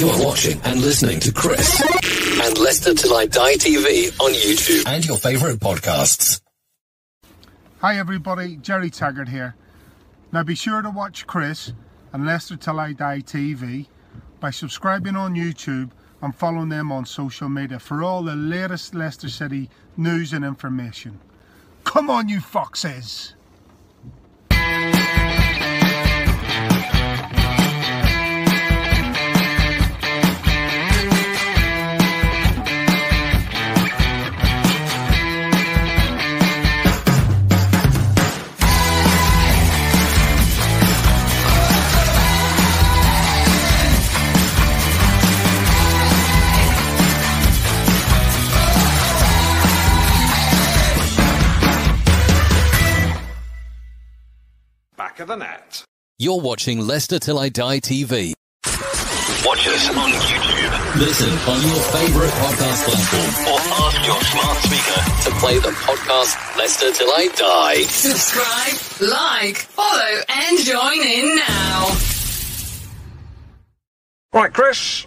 You are watching and listening to Chris and Leicester Till I Die TV on YouTube and your favourite podcasts. Hi everybody, Gerry Taggart here. Now be sure to watch Chris and Leicester Till I Die TV by subscribing on YouTube and following them on social media for all the latest Leicester City news and information. Come on, you foxes! Of the net. You're watching Leicester Till I Die TV. Watch us on YouTube. Listen on your favourite podcast platform Or ask your smart speaker. to play the podcast Leicester Till I Die. Subscribe, like, follow, and join in now. Right, Chris.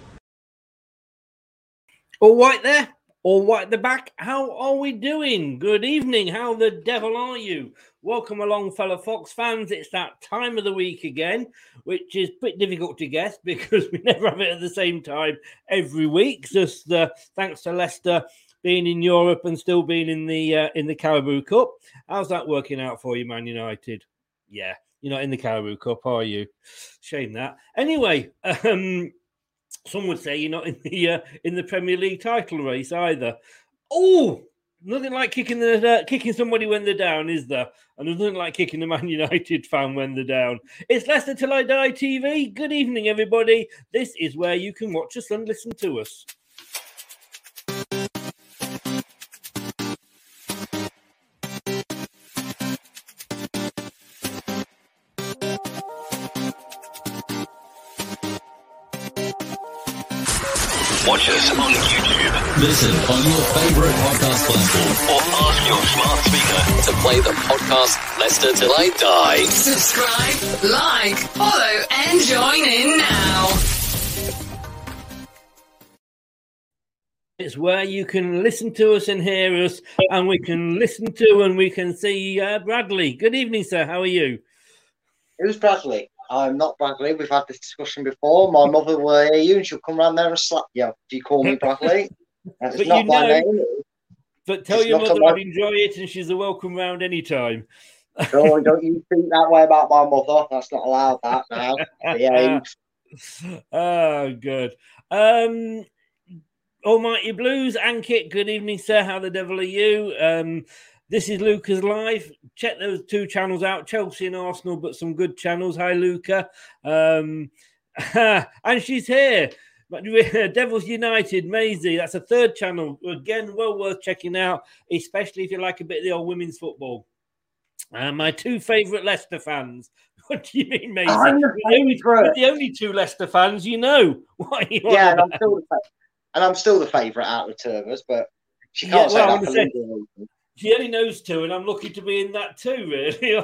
All right there, all right at the back. How are we doing? Good evening. How the devil are you? Welcome along, fellow Fox fans. It's that time of the week again, which is a bit difficult to guess because we never have it at the same time every week. Just uh, thanks to Leicester being in Europe and still being in the uh, in the Carabao Cup. How's that working out for you, Man United? Yeah, you're not in the Carabao Cup, are you? Shame that. Anyway, um, some would say you're not in the uh, in the Premier League title race either. Oh, nothing like kicking the uh, kicking somebody when they're down, is there? And there's nothing like kicking a Man United fan when they're down. It's Leicester Till I Die TV. Good evening, everybody. This is where you can watch us and listen to us. Watch us on YouTube. Listen on your favourite podcast platform Or ask your smart speaker. to play the podcast Leicester Till I Die. Subscribe, like, follow, and join in now. It's where you can listen to us and hear us, and we can listen to and we can see uh, Bradley. Good evening, sir. How are you? Who's Bradley? I'm not Bradley. We've had this discussion before. My mother will hear you and she'll come round there and slap you if you call me Bradley. That's But you know- name. But tell It's your mother I'd enjoy it, and she's a welcome round anytime. No, don't you think that way about my mother. That's not allowed, that now. Yeah, oh, good. Um, Almighty Blues, Ankit, good evening, sir. How the devil are you? Um, this is Luca's live. Check those two channels out, Chelsea and Arsenal, but some good channels. Hi, Luca. Um, and she's here. But Devils United, Maisie, that's a third channel. Again, well worth checking out, especially if you like a bit of the old women's football. Uh, my two favourite Leicester fans. What do you mean, Maisie? I'm the only- the only two Leicester fans you know. What are you Yeah, and I'm still the and I'm still the favourite out of the two of us, but she can't say well, that I'm for saying- legal reasons. She only knows two, and I'm lucky to be in that too, really, yeah,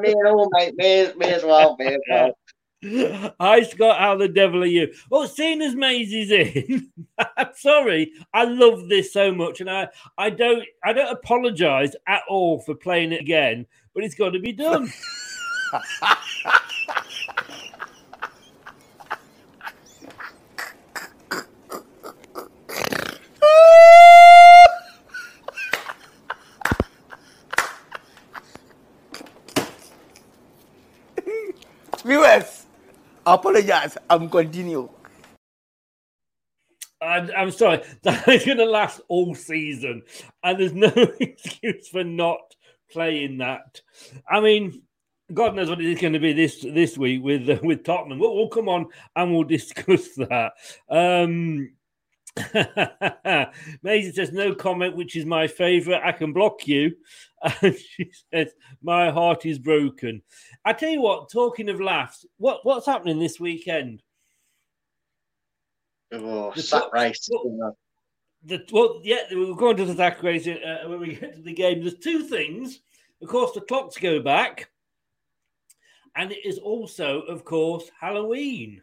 me and all, mate. Me, me as well. Me as well. Hi, Scott. How the devil are you? Well, seeing as Maisie's in, I'm sorry. I love this so much, and I, I don't, I don't apologise at all for playing it again. But it's got to be done. Viewers, apologize. I'm continue. I'm, I'm sorry. That is going to last all season, and there's no excuse for not playing that. I mean, God knows what it is going to be this this week with uh, with Tottenham. We'll, we'll come on and we'll discuss that. Um, Maisie says no comment, which is my favourite. I can block you. And she says my heart is broken. I tell you what. Talking of laughs, what what's happening this weekend? Oh, The sack race. the well, yeah, we're going to the Zach race uh, when we get to the game. There's two things. Of course, the clocks go back, and it is also, of course, Halloween.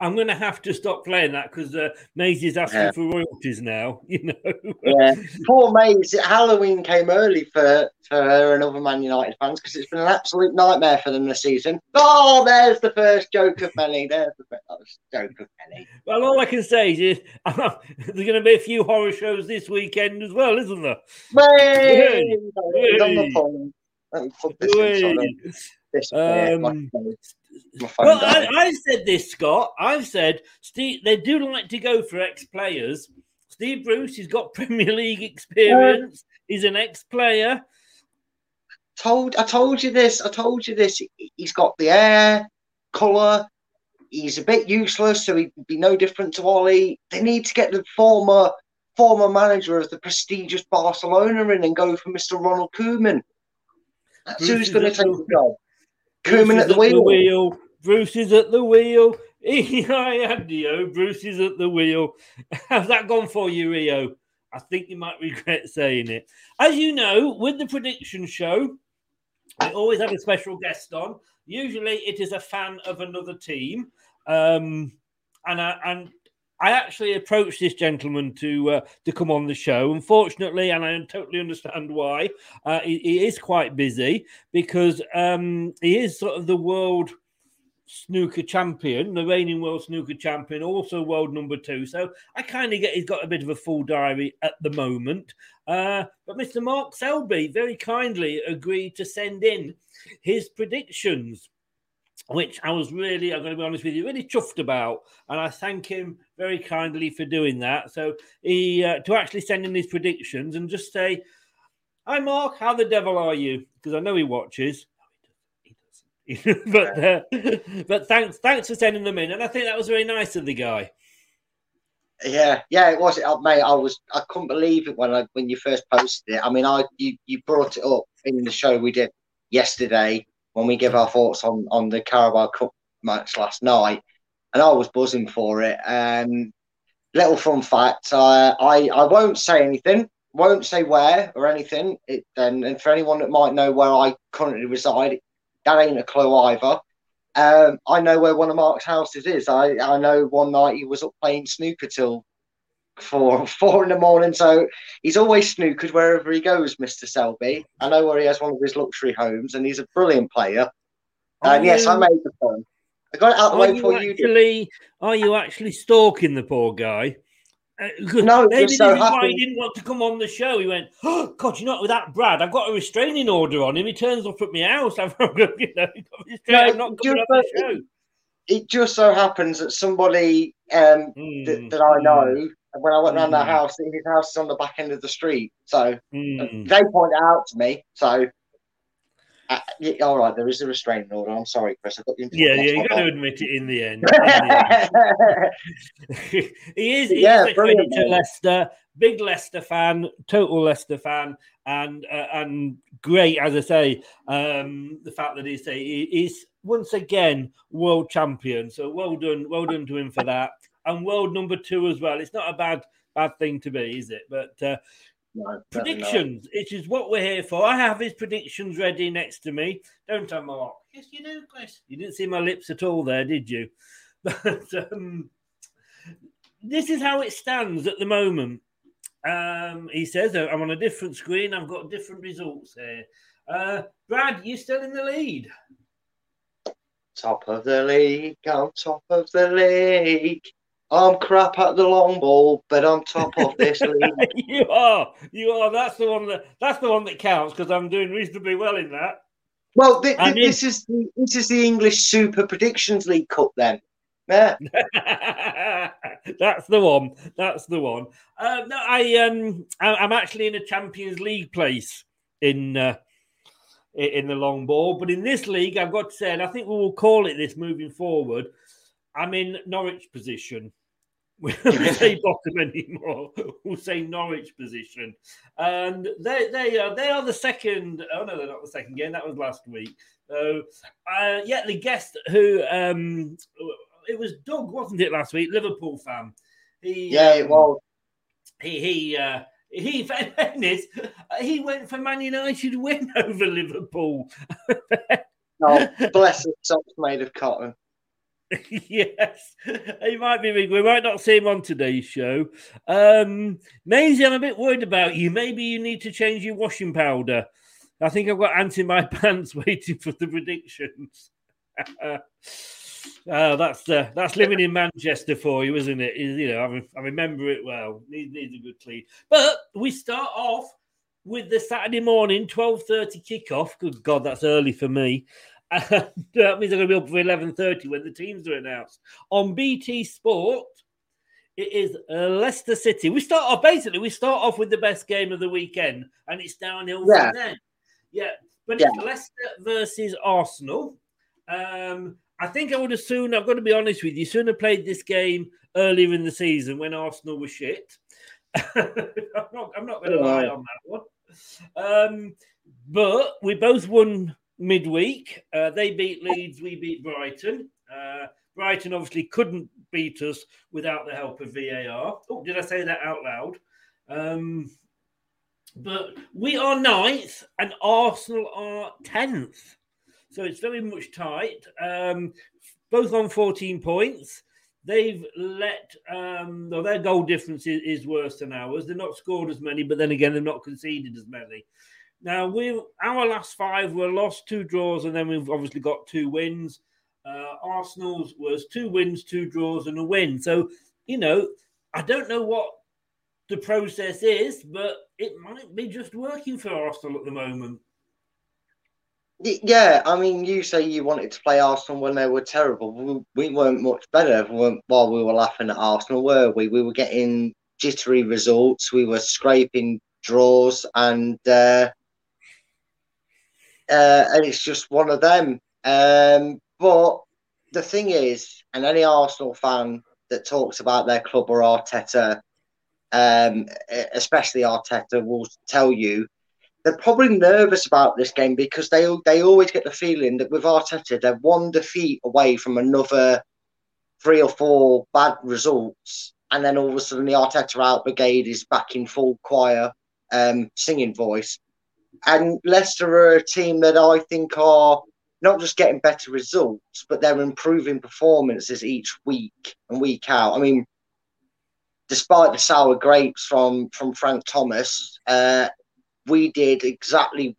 I'm going to have to stop playing that because uh, Maisie's asking Yeah. for royalties now. You know. Yeah, poor Maze. Halloween came early for for her and other Man United fans because it's been an absolute nightmare for them this season. Oh, there's the first joke of many. There's the first joke of many. Well, all I can say is there's going to be a few horror shows this weekend as well, isn't there? Hey, Hey, he's on the hey. phone. Let me put this in, so I don't Hey. Disappear. My phone- my phone Well. I, I've said this, Scott. I've said Steve. They do like to go for ex-players. Steve Bruce, he's got Premier League experience. He's an ex-player. told I told you this. I told you this. He- He's got the air, colour. He's a bit useless, so he'd be no different to Ole. They need to get the former former manager of the prestigious Barcelona in and go for Mr. Ronald Koeman. That's Bruce who's going to take the job. Is at the wheel. wheel. Bruce is at the wheel. E-I-N-D-O. Bruce is at the wheel. How's that gone for you, Rio? I think you might regret saying it. As you know, with the prediction show, we always have a special guest on. Usually, it is a fan of another team, um, and I, and I actually approached this gentleman to uh, to come on the show. Unfortunately, and I totally understand why, uh, he, he is quite busy because um, he is sort of the world snooker champion, the reigning world snooker champion, also world number two. So I kind of get he's got a bit of a full diary at the moment. Uh, but Mr. Mark Selby very kindly agreed to send in his predictions, which I was really, I'm going to be honest with you, really chuffed about. And I thank him very kindly for doing that. So he uh, to actually send in his predictions and just say, Hi, Mark, how the devil are you? Because I know he watches. but uh, but thanks thanks for sending them in, and I think that was very nice of the guy. Yeah, yeah, it was, uh, mate. I was, I couldn't believe it when I when you first posted it. I mean, I you, you brought it up in the show we did yesterday when we give our thoughts on on the Carabao Cup match last night, and I was buzzing for it. Um, little fun fact: uh, I I won't say anything, won't say where or anything. It, and and for anyone that might know where I currently reside, that ain't a clue either. Um, I know where one of Mark's houses is. I, I know one night he was up playing snooker till four four in the morning. So he's always snookered wherever he goes, Mister Selby. I know where he has one of his luxury homes, and he's a brilliant player. Are And yes, I made the fun. I got it out the way you before you actually are you actually stalking the poor guy? Uh, No, maybe this so is why he didn't want to come on the show. He went, "Oh God, you're not with that Brad. I've got a restraining order on him. He turns up at my house. I've you know, got restrained, No, not coming on the show." It just so happens that somebody um, Hmm. that, that I know when I went around Mm. their house, his house is on the back end of the street. So Mm. they pointed it out to me. So, uh, yeah, all right, there is a restraining order. I'm sorry, Chris. I've got you. Yeah, yeah, you got to admit it in the end. In the end. he is, he Yeah, is brilliant, to. Leicester, big Leicester fan, total Leicester fan, and uh, and great, as I say, um, the fact that he's he, he's once again world champion. So well done, well done to him for that, and world number two as well. It's not a bad bad thing to be, is it? But uh, No, definitely not. predictions, it is what we're here for. I have his predictions ready next to me, don't I, Mark? Yes, you do, Chris. You didn't see my lips at all there, did you? But um, this is how it stands at the moment. Um, he says, I'm on a different screen. I've got different results here. Uh, Brad, you're still in the lead? Top of the league, I'm top of the league. I'm crap at the long ball, but I'm top of this league. you are. You are. That's the one that. That's the one that counts because I'm doing reasonably well in that. Well, And you- this is the, this is the English Super Predictions League Cup then. Yeah. That's the one. That's the one. Uh, no, I um, I, I'm actually in a Champions League place in uh, in the long ball, but in this league, I've got to say, and I think we will call it this moving forward. I'm in Norwich position. We don't say bottom anymore. We'll say Norwich position, and they they are they are the second. Oh no, they're not the second game. That was last week. So uh, yeah, the guest who um, it was Doug, wasn't it last week? Liverpool fan. He, Yeah, it um, was. He he uh, he. fairness, he went for Man United win over Liverpool. Oh, bless his socks made of cotton. yes, he might be big. We might not see him on today's show. Um, Maisie, I'm a bit worried about you. Maybe you need to change your washing powder. I think I've got ants in my pants waiting for the predictions. Oh, that's uh, that's living in Manchester for you, isn't it? You know, I, re- I remember it well. Needs, needs a good clean. But we start off with the Saturday morning twelve thirty kickoff. Good God, that's early for me. That means I'm going to be up for eleven thirty when the teams are announced on BT Sport. It is uh, Leicester City. We start off basically. We start off with the best game of the weekend, and it's downhill Yeah. from there. Yeah, but Yeah. it's Leicester versus Arsenal. Um, I think I would have soon. I've got to be honest with you. soon Sooner played this game earlier in the season when Arsenal was shit. I'm not. I'm not going to lie on that one. Um, but we both won midweek. Uh, they beat Leeds. We beat Brighton. Uh, Brighton obviously couldn't beat us without the help of VAR. Oh, did I say that out loud? Um, but we are ninth and Arsenal are tenth. So it's very much tight. Um, both on 14 points. They've let, um, their goal difference is, is worse than ours. They've not scored as many, but then again, they've not conceded as many. Now, we our last five were lost, two draws, and then we've obviously got two wins. Uh, Arsenal's was two wins, two draws, and a win. So, you know, I don't know what the process is, but it might be just working for Arsenal at the moment. Yeah, I mean, you say you wanted to play Arsenal when they were terrible. We, we weren't much better while we were laughing at Arsenal, were we? We were getting jittery results. We were scraping draws, and uh, uh, and it's just one of them. Um, but the thing is, and any Arsenal fan that talks about their club or Arteta, um, especially Arteta, will tell you they're probably nervous about this game because they they always get the feeling that with Arteta they're one defeat away from another three or four bad results, and then all of a sudden the Arteta out brigade is back in full choir, um, singing voice. And Leicester are a team that I think are not just getting better results, but they're improving performances each week and week out. I mean, despite the sour grapes from from Frank Thomas, uh, we did exactly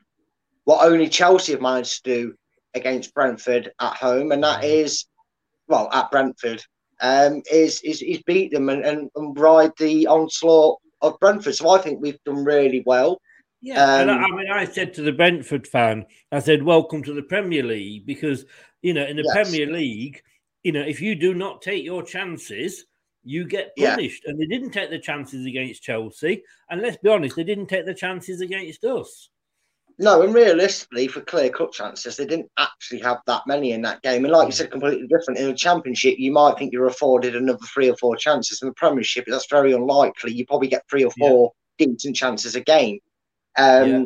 what only Chelsea have managed to do against Brentford at home, and that is, well, at Brentford, um, is is, is beat them and, and, and ride the onslaught of Brentford. So I think we've done really well. Yeah, and I, Um, I mean, I said to the Brentford fan, I said, "Welcome to the Premier League," because you know, in the Yes. Premier League, you know, if you do not take your chances, you get Yeah. punished. And they didn't take the chances against Chelsea. And let's be honest, they didn't take the chances against us. No, and realistically, for clear cut chances, they didn't actually have that many in that game. And like you said, completely different. In a championship, you might think you're afforded another three or four chances. In the Premiership, that's very unlikely. You probably get three or four decent chances a game. Um, Yeah.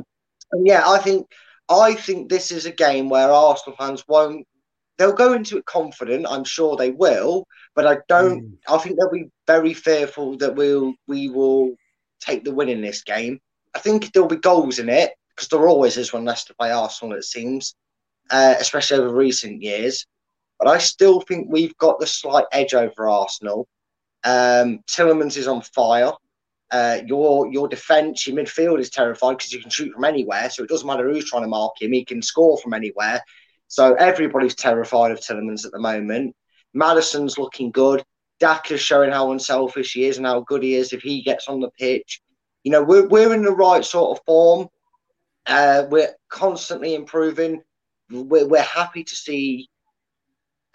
And yeah, I think I think this is a game where Arsenal fans won't. They'll go into it confident. I'm sure they will, but I don't. Mm. I think they'll be very fearful that we'll we will take the win in this game. I think there'll be goals in it because there always is when Leicester play Arsenal. It seems, uh, especially over recent years. But I still think we've got the slight edge over Arsenal. Um, Tielemans is on fire. Uh, your your defence, your midfield is terrified because you can shoot from anywhere. So it doesn't matter who's trying to mark him; he can score from anywhere. So everybody's terrified of Tielemans at the moment. Maddison's looking good. Dak is showing how unselfish he is and how good he is if he gets on the pitch. You know, we're we're in the right sort of form. Uh, we're constantly improving. We're, we're happy to see.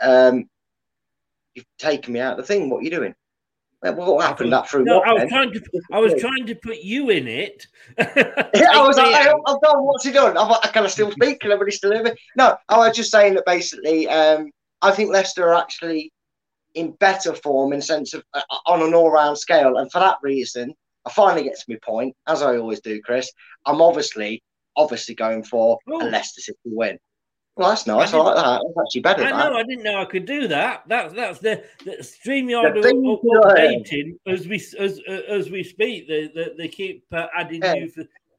Um, you've taken me out of the thing. What are you doing? Well, What happened? That through No, what I was then? trying to. I was trying to put you in it. Yeah, I was like, me. I've done. What's he doing? I'm like, can I still speak? Can everybody still hear me? No, I was just saying that basically, um, I think Leicester are actually in better form in sense of uh, on an all-round scale, and for that reason, I finally get to my point, as I always do, Chris. I'm obviously, obviously going for a Oh. Leicester City win. Well, that's nice. I, like that. That's actually better. I know. I didn't know I could do that. That's that's the, the Streamyard The are thing up- to updating as we as as we speak. They they, they keep uh, adding Yeah. new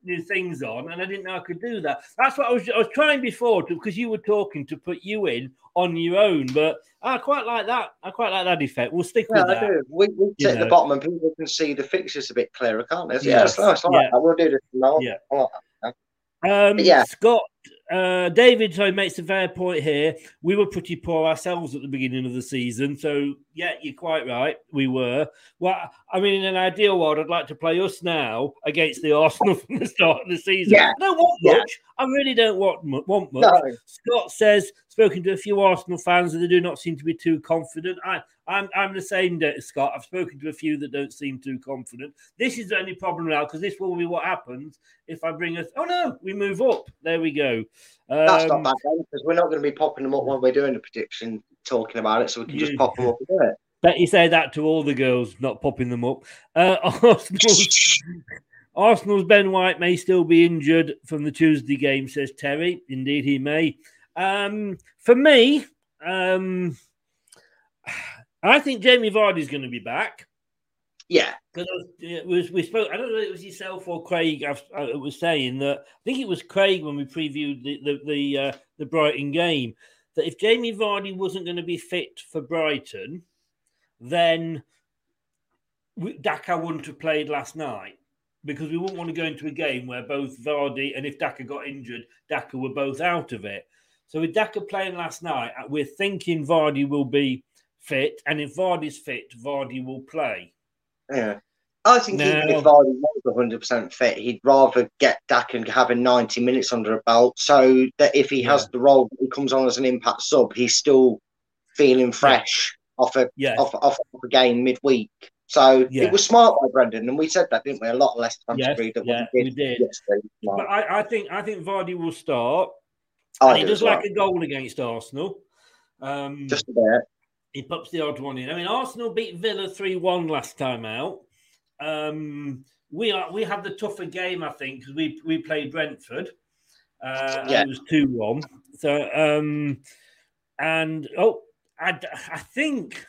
new things on, and I didn't know I could do that. That's what I was I was trying before to because you were talking to put you in on your own, but I quite like that. I quite like that effect. We'll stick Yeah, with I that. do. We, we sit at the bottom and people can see the fixtures a bit clearer, can't they? Yeah, Yes. it's nice. I like Yeah. that. We'll do this now. Yeah. I. Um, Yeah. Scott, uh, David, so makes a fair point here. We were pretty poor ourselves at the beginning of the season, so yeah, you're quite right. We were. Well, I mean, in an ideal world, I'd like to play us now against the Arsenal from the start of the season. Yeah. I don't want Yeah. much. I really don't want want much. No. Scott says, spoken to a few Arsenal fans, and they do not seem to be too confident. I, I'm, I'm the same, Scott. I've spoken to a few that don't seem too confident. This is the only problem now because this will be what happens if I bring us. Oh no, we move up. There we go. That's Um, not bad because we're not going to be popping them up when we're doing the prediction, talking about it, so we can just Yeah. pop them up and do it. Bet you say that to all the girls, not popping them up. Uh, Arsenal's, Arsenal's Ben White may still be injured from the Tuesday game, says Terry. Indeed, he may. Um, for me, um, I think Jamie Vardy's going to be back. Yeah, Because was we spoke. I don't know if it was yourself or Craig. I, I was saying that I think it was Craig when we previewed the the the, uh, the Brighton game that if Jamie Vardy wasn't going to be fit for Brighton, then Daka wouldn't have played last night because we wouldn't want to go into a game where both Vardy and if Daka got injured, Daka were both out of it. So with Daka playing last night, uh, we're thinking Vardy will be fit, and if Vardy's fit, Vardy will play. yeah. I think even if Vardy was 100% fit, he'd rather get Dak and having 90 minutes under a belt so that if he has the role, he comes on as an impact sub, he's still feeling fresh off, a, Yeah. off, off, off a game midweek. So Yeah. it was smart by Brendan, and we said that, didn't we? A lot less fans Yes, that yeah, we we did. did. But I, I think I think Vardy will start. I he does as well. like a goal against Arsenal. Um, Just a bit. he pops the odd one in. I mean, Arsenal beat Villa three one last time out. Um, we are we had the tougher game, I think, because we we played Brentford. Uh, Yeah. it was two one. So um, and oh, I, I think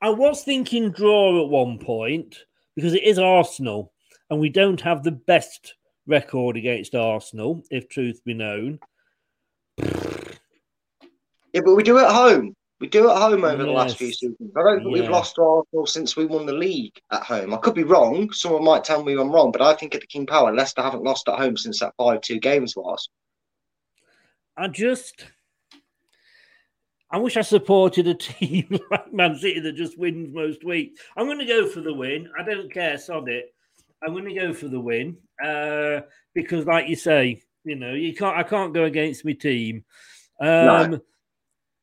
I was thinking draw at one point because it is Arsenal, and we don't have the best record against Arsenal, if truth be known. Yeah, but we do it at home. We do it at home over the last few Yes. seasons. I don't think we've lost to Arsenal since we won the league at home. I could be wrong. Someone might tell me I'm wrong, but I think at the King Power, Leicester haven't lost at home since that 5 2 games was. I just, I wish I supported a team like Man City that just wins most weeks. I'm going to go for the win. I don't care, sod it. I'm going to go for the win uh, because, like you say, you know, you can't. I can't go against my team. Um,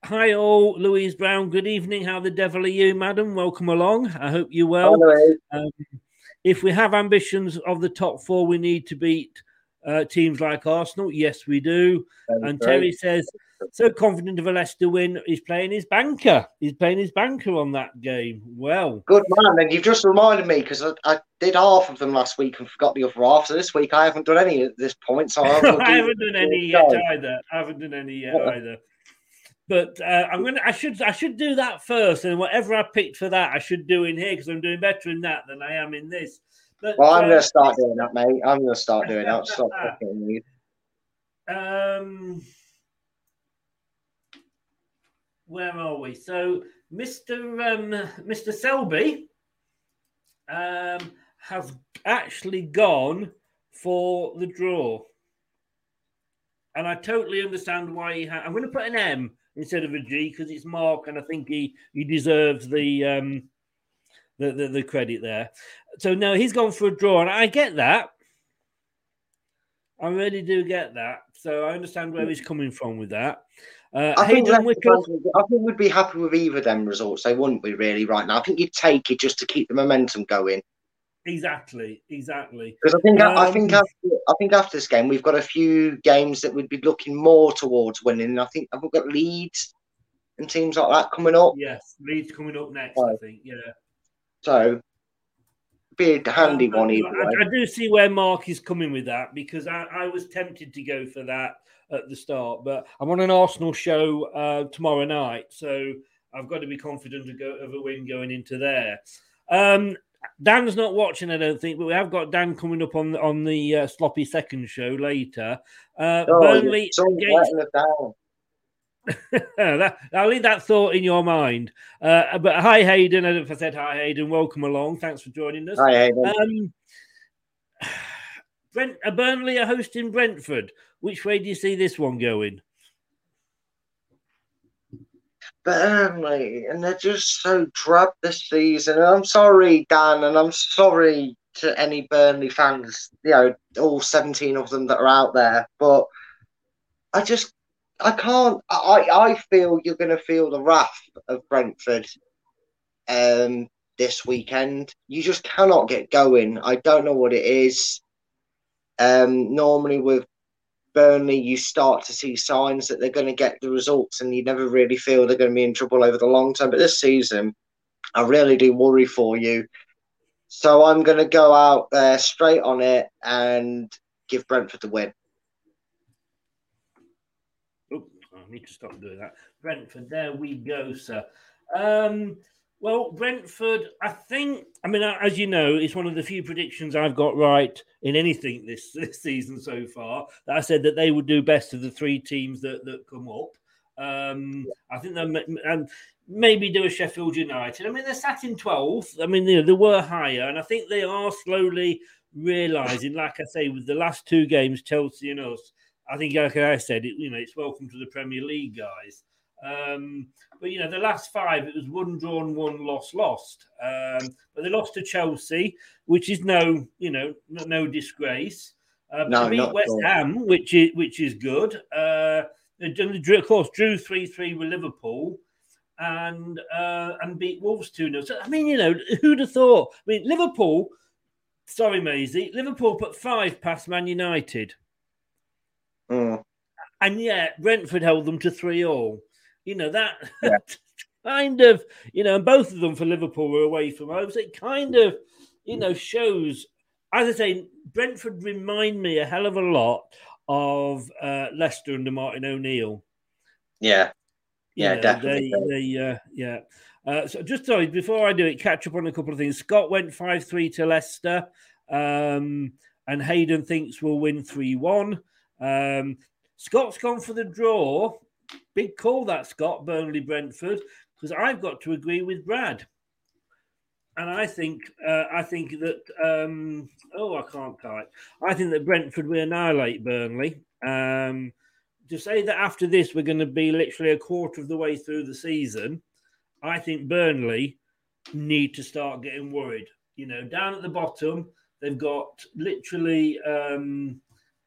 Hi, all. Louise Brown, good evening. How the devil are you, madam? Welcome along. I hope you're well. Um, if we have ambitions of the top four, we need to beat uh, teams like Arsenal. Yes, we do. That's and. Terry says, so confident of a Leicester win. He's playing his banker. He's playing his banker on that game. Well, Good man, and you've just reminded me because I, I did half of them last week and forgot the other half. So this week I haven't done any at this point. So I, will I haven't done any yet Go. either. I haven't done any yet either. But uh, I'm gonna. I should. I should do that first, and whatever I picked for that, I should do in here because I'm doing better in that than I am in this. But Well, I'm uh, going to start doing that, mate. I'm going to start doing that. Stop fucking you. Um, where are we? So, Mister um, Mister Selby um, has actually gone for the draw, and I totally understand why he. I'm going to put an M instead of a G because it's Mark, and I think he he deserves the um the, the the credit there. So no, he's gone for a draw, and I get that. I really do get that. So I understand where he's coming from with that. Uh, I think, Hayden Wickle, I think we'd be happy with either of them results. They wouldn't we really right now? I think you'd take it just to keep the momentum going. exactly, exactly. Because I think I Um, think after, I think after this game we've got a few games that we'd be looking more towards winning. And I think we've got Leeds and teams like that coming up. Yes, Leeds coming up next. I think. Yeah. So be a handy Um, one I. I do see where Mark is coming with that because I, I was tempted to go for that at the start, but I'm on an Arsenal show uh, tomorrow night, so I've got to be confident of, go, of a win going into there. Um, Dan's not watching, I don't think, but we have got Dan coming up on on the uh, sloppy second show later. Uh, Oh, Burnley against that, I'll leave that thought in your mind. Uh, but hi, Hayden. I don't know if I said hi, Hayden. Welcome along. Thanks for joining us. Hi, Hayden. Um, Brent, uh, Burnley are hosting Brentford. Which way do you see this one going? Burnley, and they're just so drab this season. And I'm sorry, Dan, and I'm sorry to any Burnley fans, you know, all 17 of them that are out there, but I just, I can't, I, I feel you're going to feel the wrath of Brentford um, this weekend. You just cannot get going. I don't know what it is. Um, normally with Burnley, you start to see signs that they're going to get the results, and you never really feel they're going to be in trouble over the long term. But this season, I really do worry for you. So I'm going to go out there straight on it and give Brentford the win. Oh, I need to stop doing that. Brentford, there we go, sir. Um, well, Brentford, I think, I mean, as you know, it's one of the few predictions I've got right in anything this, this season so far. That I said that they would do best of the three teams that, that come up. Um, I think they'll and maybe do a Sheffield United. I mean, they're sat in 12th. I mean, you know, they were higher, and I think they are slowly realizing, like I say, with the last two games, Chelsea and us, I think, like I said, it, you know, it's welcome to the Premier League, guys. Um, but you know, the last five, it was one drawn, one lost, lost. Um, but they lost to Chelsea, which is no, you know, no, no disgrace. Uh, but No, they beat West all. Ham, which is which is good. Uh, they of course, drew three three with Liverpool, and uh, and beat Wolves two 0 So I mean, you know, who'd have thought? I mean, Liverpool. Sorry, Maisie. Liverpool put five past Man United Mm. and yet Brentford held them to three all. You know that kind of you know, and both of them for Liverpool were away from home. So it kind of you know shows. As I say, Brentford remind me a hell of a lot of uh, Leicester under Martin O'Neill. Yeah. You Yeah, definitely. They, they, uh, yeah. Uh, so just sorry, before I do it, catch up on a couple of things. Scott went 5 3 to Leicester, um, and Hayden thinks we'll win 3 1. Um, Scott's gone for the draw. Big call that, Scott, Burnley Brentford, because I've got to agree with Brad. And I think, uh, I think that, um, oh, I can't type. I think that Brentford will annihilate Burnley. Um, to say that after this we're going to be literally a quarter of the way through the season, I think Burnley need to start getting worried. You know, down at the bottom, they've got literally um,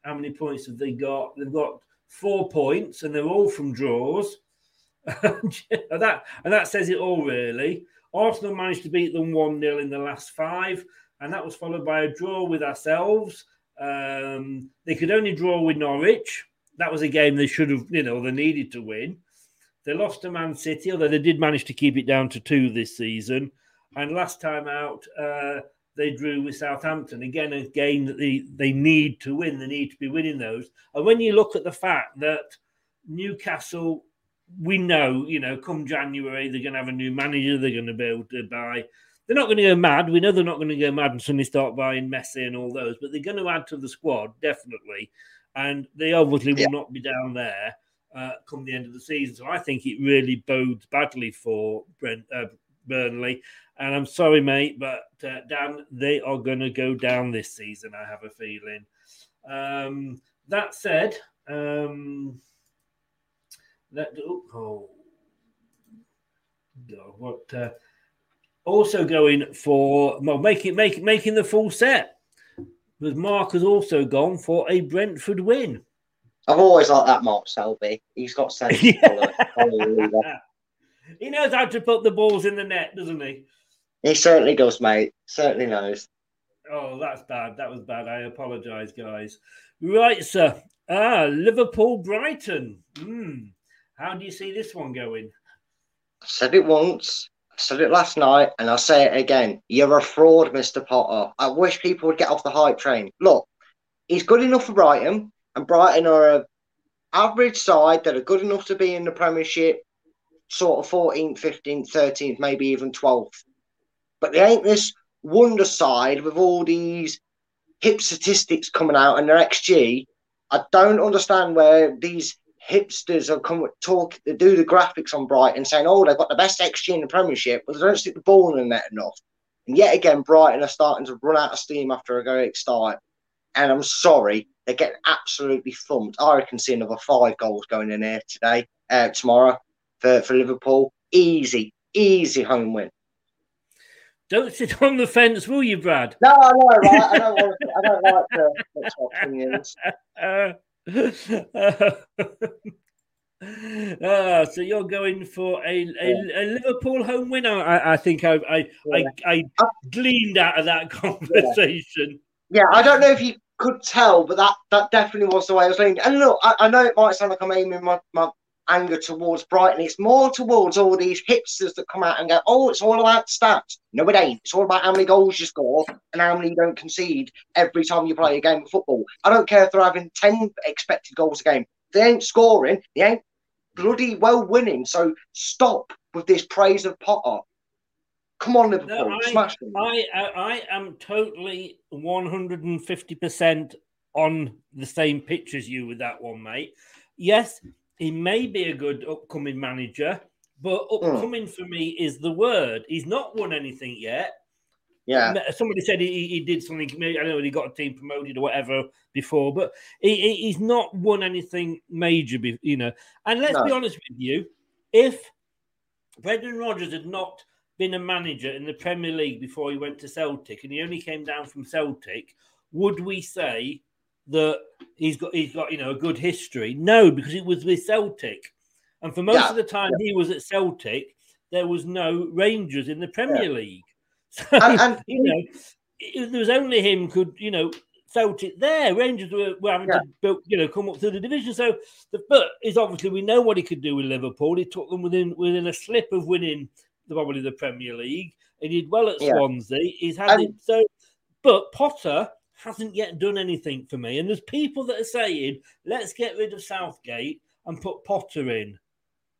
how many points have they got? They've got four points, and they're all from draws. and that and that says it all really. Arsenal managed to beat them 1 0 in the last five, and that was followed by a draw with ourselves. Um, they could only draw with Norwich. That was a game they should have, you know, they needed to win. They lost to Man City, although they did manage to keep it down to two this season. And last time out, uh, they drew with Southampton. Again, a game that they, they need to win. They need to be winning those. And when you look at the fact that Newcastle, we know, you know, come January, they're going to have a new manager, they're going to be able to buy. They're not going to go mad. We know they're not going to go mad and suddenly start buying Messi and all those, but they're going to add to the squad, definitely. And they obviously will not be down there uh, come the end of the season. So I think it really bodes badly for Brent, uh, Burnley. And I'm sorry, mate, but uh, Dan, they are going to go down this season. I have a feeling. Um, that said, um, that oh, God, what? Uh, also going for well, making making making the full set. Because Mark has also gone for a Brentford win. I've always liked that Mark Selby. He's got sense. he knows how to put the balls in the net, doesn't he? He certainly does, mate. Certainly knows. Oh, that's bad. That was bad. I apologise, guys. Right, sir. Ah, Liverpool Brighton. Mm. How do you see this one going? I said it once. I said it last night, and I'll say it again. You're a fraud, Mr. Potter. I wish people would get off the hype train. Look, he's good enough for Brighton and Brighton are a average side that are good enough to be in the Premiership, sort of 14th, 15th, 13th, maybe even 12th. But they ain't this wonder side with all these hip statistics coming out and their XG. I don't understand where these hipsters are come talk do the graphics on Brighton saying, oh, they've got the best XG in the Premiership, but they don't stick the ball in the net enough. And yet again, Brighton are starting to run out of steam after a great start. And I'm sorry, they're getting absolutely thumped. I reckon see another five goals going in here today, uh, tomorrow for, for Liverpool. Easy, easy home win. Don't sit on the fence, will you, Brad? No, I know, right? I don't want. To, I don't like mix opinions. Uh, so you're going for a, a, a Liverpool home win. I, I think I I, yeah. I, I gleaned out of that conversation. Yeah. yeah, I don't know if you could tell, but that that definitely was the way I was leaning. And look, I, I know it might sound like I'm aiming my, my anger towards Brighton. It's more towards all these hipsters that come out and go, oh, it's all about stats. No, it ain't. It's all about how many goals you score and how many you don't concede every time you play a game of football. I don't care if they're having 10 expected goals a game. they ain't scoring, they ain't bloody well winning. So stop with this praise of Potter. Come on, Liverpool, no, I, smash them. I, I, I am totally 150% on the same pitch as you with that one, mate. Yes, he may be a good upcoming manager, but upcoming mm. for me is the word. He's not won anything yet. Yeah. Somebody said he, he did something. I don't know he got a team promoted or whatever before, but he, he's not won anything major, you know. And let's no. be honest with you, if Brendan Rodgers had not been a manager in the Premier League before he went to Celtic, and he only came down from Celtic, would we say that he's got he's got you know a good history? No, because it was with Celtic, and for most yeah. of the time yeah. he was at Celtic, there was no Rangers in the Premier yeah. League. So and, and, you know, it, there was only him could you know Celtic there. Rangers were, were having to build, you know come up through the division. So the but is obviously we know what he could do with Liverpool. He took them within within a slip of winning the, probably the Premier League. He did well at Swansea. He's had and, it so, but Potter hasn't yet done anything for me. And there's people that are saying, let's get rid of Southgate and put Potter in.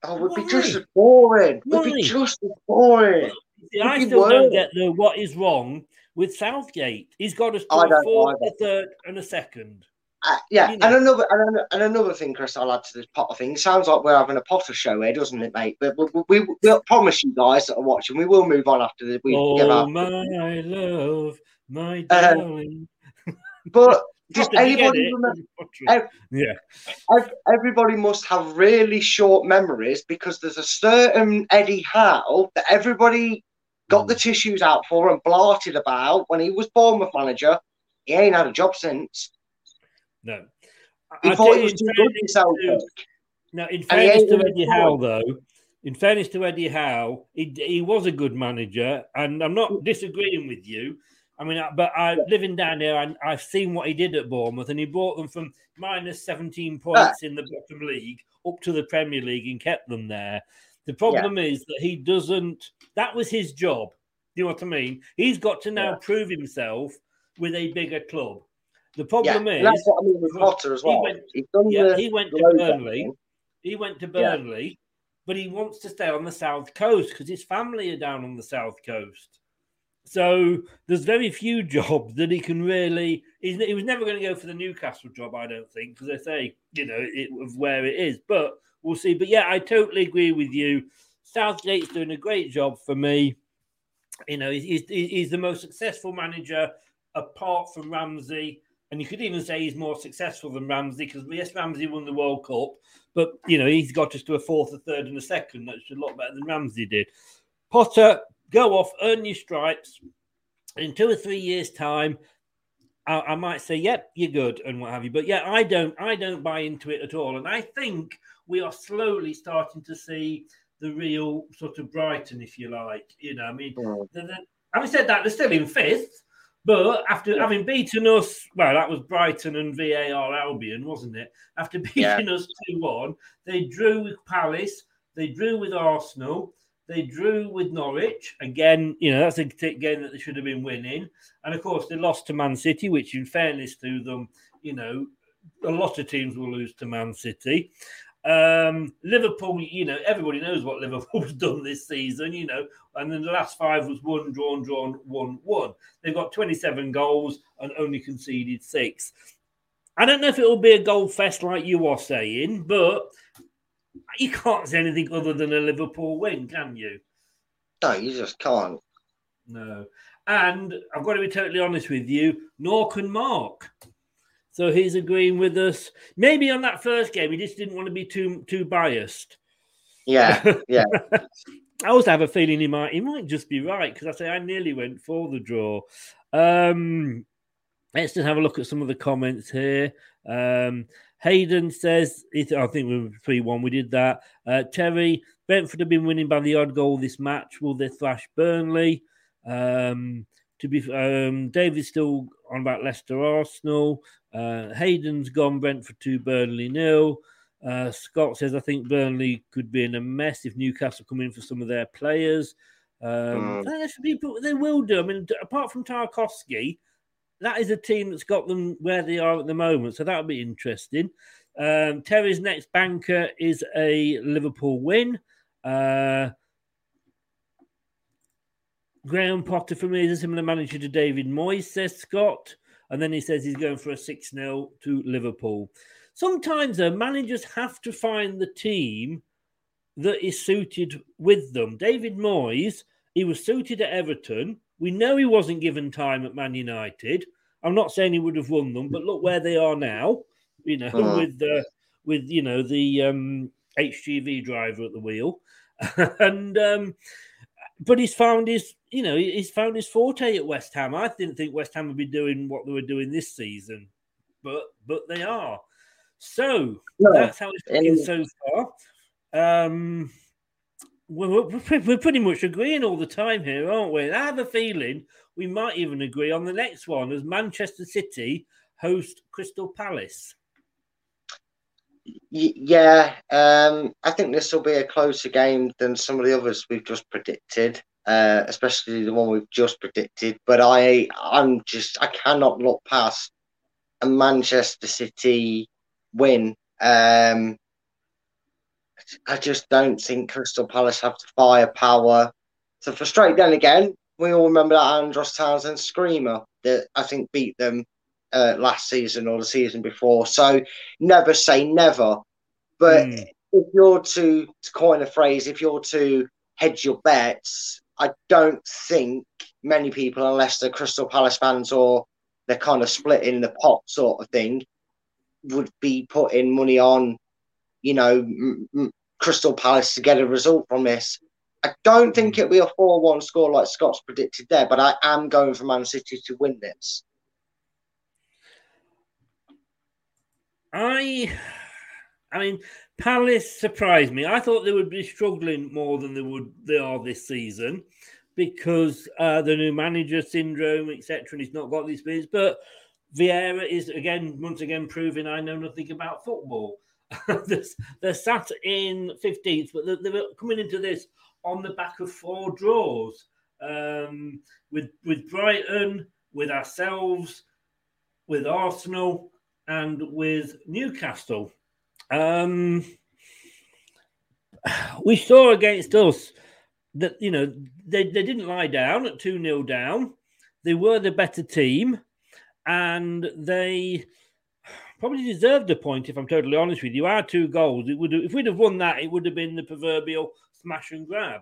Oh, it would be just as boring. It would be just as boring. See, I still don't get the what is wrong with Southgate. He's got us a fourth, a third, and a second. Uh, yeah, you know. and another and, another thing, Chris, I'll add to this Potter thing. It sounds like we're having a Potter show here, doesn't it, mate? But we, we, we, we promise you guys that are watching, we will move on after the we oh, give our... my love, my uh, darling. Um, but does anybody remember? Yeah, everybody must have really short memories because there's a certain Eddie Howe that everybody got mm. the tissues out for and blarted about when he was Bournemouth manager. He ain't had a job since. No. He I thought he was too good to No, in fairness to Eddie Howe, though, in fairness to Eddie Howe, he, he was a good manager, and I'm not disagreeing with you. I mean, but I living down there, and I've seen what he did at Bournemouth, and he brought them from minus 17 points in the bottom league up to the Premier League and kept them there. The problem is that he doesn't. That was his job. Do you know what I mean? He's got to now prove himself with a bigger club. The problem Yeah, is that's what I mean with Potter as he well. went- yeah, he went to Burnley. down. He went to Yeah. Burnley, but he wants to stay on the south coast because his family are down on the south coast. So there's very few jobs that he can really. He was never going to go for the Newcastle job, I don't think, because they say you know it, of where it is. But we'll see. But yeah, I totally agree with you. Southgate's doing a great job for me. You know, he's, he's the most successful manager apart from Ramsey. And you could even say he's more successful than Ramsey because yes, Ramsey won the World Cup, but you know he's got us to a fourth, a third, and a second. That's a lot better than Ramsey did. Potter, go off, earn your stripes. In two or three years' time, I, I might say, "Yep, you're good," and what have you. But yeah, I don't, I don't buy into it at all. And I think we are slowly starting to see the real sort of Brighton, if you like. You know, I mean, Mm. having said that, they're still in fifth. But after having beaten us, well, that was Brighton and VAR Albion, wasn't it? After beating Yeah. us 2 1, they drew with Palace, they drew with Arsenal, they drew with Norwich. Again, you know, that's a game that they should have been winning. And of course, they lost to Man City, which, in fairness to them, you know, a lot of teams will lose to Man City. Um, Liverpool, you know, everybody knows what Liverpool's done this season, you know, and then the last five was one, drawn, drawn, one, one. They've got 27 goals and only conceded six. I don't know if it will be a goal fest like you are saying, but you can't say anything other than a Liverpool win, can you? No, you just can't. No. And I've got to be totally honest with you, nor can Mark. So he's agreeing with us. Maybe on that first game, he just didn't want to be too too biased. Yeah, yeah. I also have a feeling he might he might just be right because I say I nearly went for the draw. Um, let's just have a look at some of the comments here. Um, Hayden says, I think we were 3 1, we did that. Uh, Terry, Brentford have been winning by the odd goal this match. Will they thrash Burnley? Um, to be um, David's still on about Leicester Arsenal. Uh, Hayden's gone Brentford 2, Burnley nil. Uh, Scott says, I think Burnley could be in a mess if Newcastle come in for some of their players. Um, Mm. people, they will do. I mean, apart from Tarkowski, that is a team that's got them where they are at the moment. So that'll be interesting. Um, Terry's next banker is a Liverpool win. Uh, Graham Potter for me is a similar manager to David Moyes, says Scott. And then he says he's going for a 6 0 to Liverpool. Sometimes uh, managers have to find the team that is suited with them. David Moyes, he was suited at Everton. We know he wasn't given time at Man United. I'm not saying he would have won them, but look where they are now. You know, Mhm. with the with you know the um, HGV driver at the wheel, and um, but he's found his you know he's found his forte at West Ham. I didn't think West Ham would be doing what they were doing this season, but but they are. So No, that's how it's and- so far. Um, we're, we're, pretty much agreeing all the time here, aren't we? I have a feeling we might even agree on the next one as Manchester City host Crystal Palace. Yeah, um, I think this will be a closer game than some of the others we've just predicted, uh, especially the one we've just predicted. But I, I'm just, I cannot look past a Manchester City win. Um, I just don't think Crystal Palace have the firepower to frustrate. Then again, we all remember that Andros Townsend screamer that I think beat them uh, last season or the season before. So never say never. But Hmm. if you're to, to coin a phrase, if you're to hedge your bets, I don't think many people, unless they're Crystal Palace fans or they're kind of split in the pot sort of thing, would be putting money on, you know, m- m- Crystal Palace to get a result from this. I don't think it'll be a 4 1 score like Scott's predicted there, but I am going for Man City to win this. I I mean, Palace surprised me. I thought they would be struggling more than they would they are this season because uh, the new manager syndrome, etc., and he's not got the experience. But Vieira is again, once again, proving I know nothing about football. they're, they're sat in 15th, but they're, they're, coming into this on the back of four draws um, with with Brighton, with ourselves, with Arsenal, and with Newcastle. Um, we saw against us that you know they, they didn't lie down at 2 0 down. They were the better team and they probably deserved a point if I'm totally honest with you. Our two goals, it would have, if we'd have won that, it would have been the proverbial smash and grab.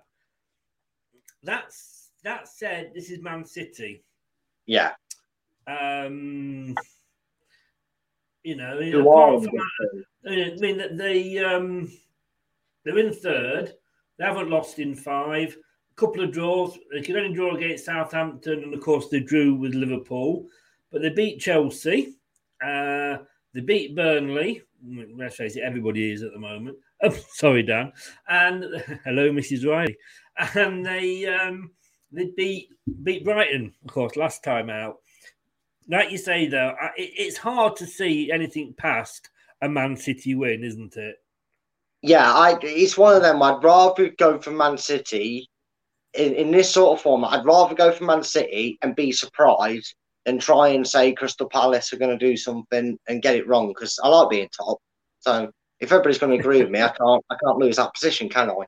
That's that said, this is Man City. Yeah. Um you know, apart from that, I mean that they um they're in third. They haven't lost in five. A couple of draws. They could only draw against Southampton, and of course they drew with Liverpool. But they beat Chelsea. Uh, they beat Burnley. Let's face it, everybody is at the moment. Oh, sorry, Dan. And hello, Mrs. Riley. And they um, they beat beat Brighton, of course, last time out. Like you say, though, it, it's hard to see anything past a Man City win, isn't it? Yeah, I. It's one of them. I'd rather go for Man City in, in this sort of format. I'd rather go for Man City and be surprised than try and say Crystal Palace are going to do something and get it wrong. Because I like being top. So if everybody's going to agree with me, I can't. I can't lose that position, can I?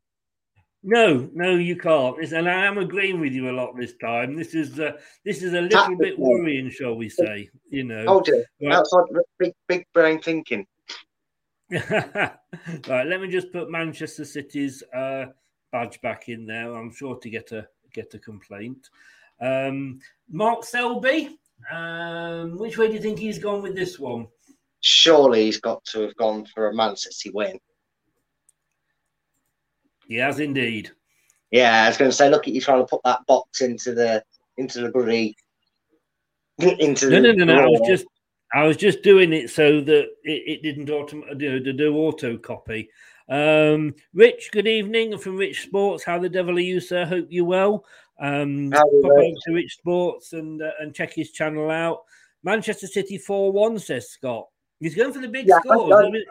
No, no, you can't. And I am agreeing with you a lot this time. This is uh, this is a little bit worrying, shall we say? You know, Oh dear, Right. that's like big, big brain thinking. right, let me just put Manchester City's uh, badge back in there. I'm sure to get a get a complaint. Um, Mark Selby, um, which way do you think he's gone with this one? Surely he's got to have gone for a Man City win. He has indeed. Yeah, I was going to say, look at you trying to put that box into the into the bloody into No, the no, no, no. I was just I was just doing it so that it, it didn't autom- do, do, do auto copy. Um, Rich, good evening from Rich Sports. How the devil are you, sir? Hope you're well. Um, pop over to Rich Sports and uh, and check his channel out. Manchester City four one says Scott. He's going for the big Yeah, I scores. I mean,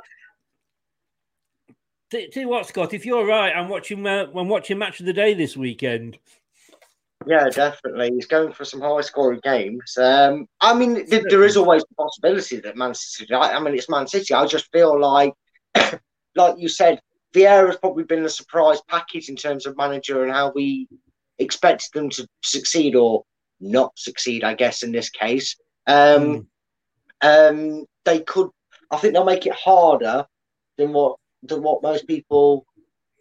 tell you what, Scott, if you're right, I'm watching. Uh, I'm watching match of the day this weekend. Yeah, definitely. He's going for some high scoring games. Um, I mean, th- there is always the possibility that Man City. I, I mean, it's Man City. I just feel like, like you said, Vieira's probably been a surprise package in terms of manager and how we expected them to succeed or not succeed. I guess in this case, um, um, they could. I think they'll make it harder than what than what most people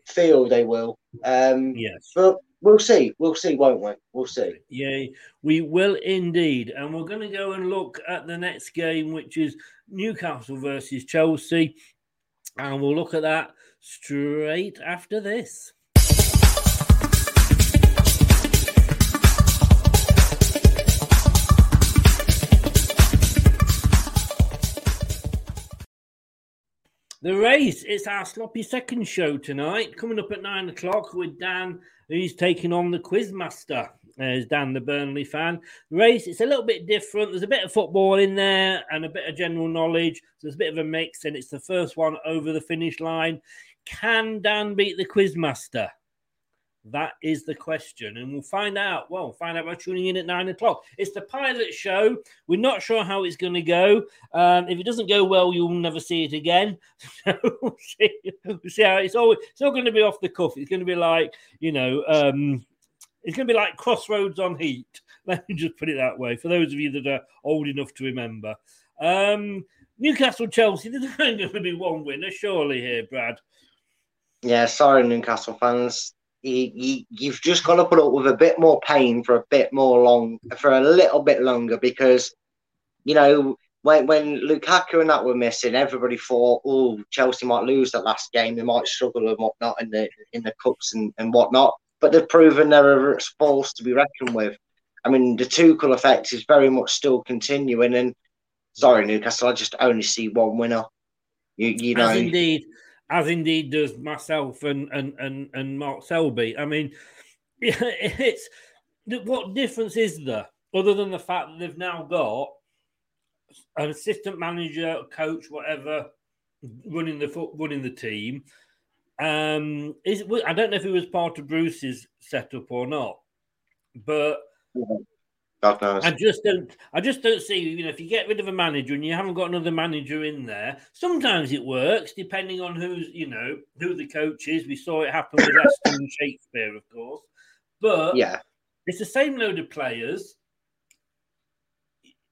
feel they will. Um, Yes. but we'll see. We'll see, won't we? We'll see. Yeah, we will indeed. And we're going to go and look at the next game, which is Newcastle versus Chelsea. And we'll look at that straight after this. The race, it's our sloppy second show tonight, coming up at nine o'clock with Dan, who's taking on the Quizmaster. Uh, there's Dan, the Burnley fan. The race, it's a little bit different. There's a bit of football in there and a bit of general knowledge. So there's a bit of a mix, and it's the first one over the finish line. Can Dan beat the Quizmaster? That is the question, and we'll find out. Well, find out by tuning in at nine o'clock. It's the pilot show. We're not sure how it's going to go. Um, if it doesn't go well, you'll never see it again. So we'll see, we'll see how it's all. It's all going to be off the cuff. It's going to be like you know, um, it's going to be like Crossroads on Heat. Let me just put it that way. For those of you that are old enough to remember, um, Newcastle Chelsea. There's only going to be one winner, surely here, Brad. Yeah, sorry, Newcastle fans. You, you, you've just got to put up with a bit more pain for a bit more long, for a little bit longer, because you know when when Lukaku and that were missing, everybody thought, oh, Chelsea might lose that last game. They might struggle and whatnot in the in the cups and, and whatnot. But they've proven they're a force to be reckoned with. I mean, the Tuchel effect is very much still continuing. And sorry, Newcastle, I just only see one winner. You, you know, as indeed, as indeed does myself and and and and Mark Selby. I mean, it's what difference is there other than the fact that they've now got an assistant manager, coach, whatever, running the foot, running the team. Um, is I don't know if it was part of Bruce's setup or not, but God knows. I just don't. I just don't see. You know, if you get rid of a manager and you haven't got another manager in there, sometimes it works depending on who's you know who the coach is. We saw it happen with Aston Shakespeare, of course, but yeah, it's the same load of players.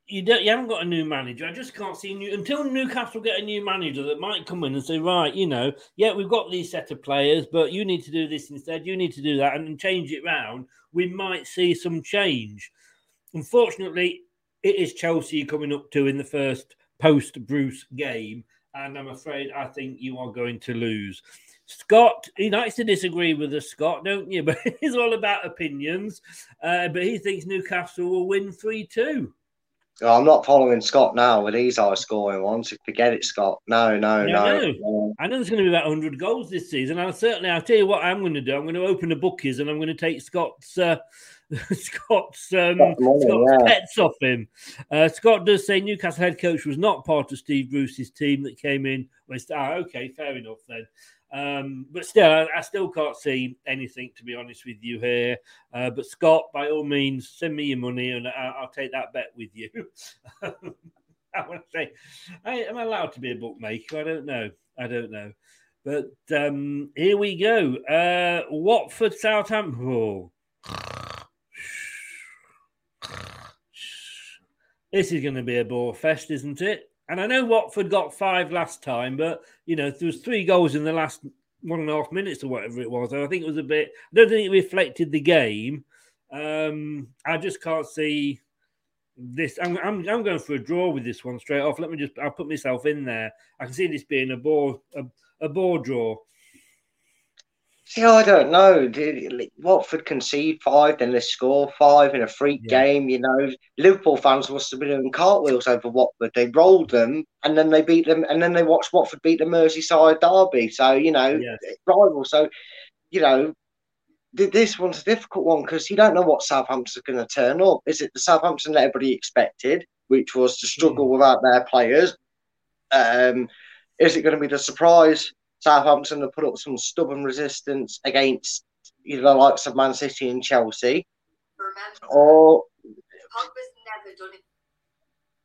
You don't. You haven't got a new manager. I just can't see new until Newcastle get a new manager that might come in and say, right, you know, yeah, we've got these set of players, but you need to do this instead. You need to do that, and change it round. We might see some change. Unfortunately, it is Chelsea coming up to in the first post Bruce game, and I'm afraid I think you are going to lose. Scott, he likes to disagree with us, Scott, don't you? But it's all about opinions. Uh, but he thinks Newcastle will win 3 2. Oh, I'm not following Scott now with these high scoring ones. Forget it, Scott. No, no, no. I know, I know there's going to be about 100 goals this season. I'll certainly, I'll tell you what I'm going to do. I'm going to open the bookies and I'm going to take Scott's. Uh, Scott's, um, money, Scott's yeah. pets off him. Uh, Scott does say Newcastle head coach was not part of Steve Bruce's team that came in. Ah, okay, fair enough then. Um, but still, I, I still can't see anything to be honest with you here. Uh, but Scott, by all means, send me your money and I, I'll take that bet with you. I want to say, I, am I allowed to be a bookmaker? I don't know. I don't know. But um, here we go. Uh, Watford, Southampton. Oh. This is going to be a bore fest, isn't it? And I know Watford got five last time, but you know there was three goals in the last one and a half minutes or whatever it was. And I think it was a bit. I don't think it reflected the game. Um, I just can't see this. I'm, I'm I'm going for a draw with this one straight off. Let me just. I'll put myself in there. I can see this being a bore a, a bore draw. See, I don't know. Did- Watford concede five, then they score five in a freak Yeah. game. You know, Liverpool fans must have been doing cartwheels over Watford. They rolled them, and then they beat them, and then they watched Watford beat the Merseyside derby. So you know, Yes. rival. So you know, this one's a difficult one because you don't know what Southampton's going to turn up. Is it the Southampton that everybody expected, which was to struggle without their players? Um, is it going to be the surprise Southampton to put up some stubborn resistance against you know, the likes of Man City and Chelsea? Or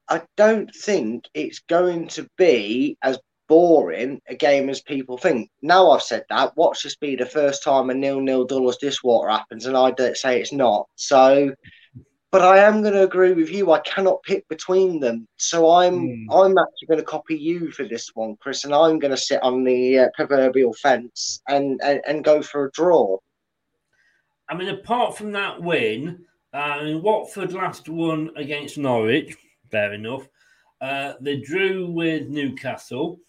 I don't think it's going to be as boring a game as people think. Now I've said that, watch this be the first time a nil-nil dull as water happens, and I don't say it's not. So, but I am going to agree with you. I cannot pick between them, so I'm I'm actually going to copy you for this one, Chris, and I'm going to sit on the uh, proverbial fence and, and and go for a draw. I mean, apart from that win, uh, I mean, Watford last won against Norwich, fair enough. Uh, they drew with Newcastle.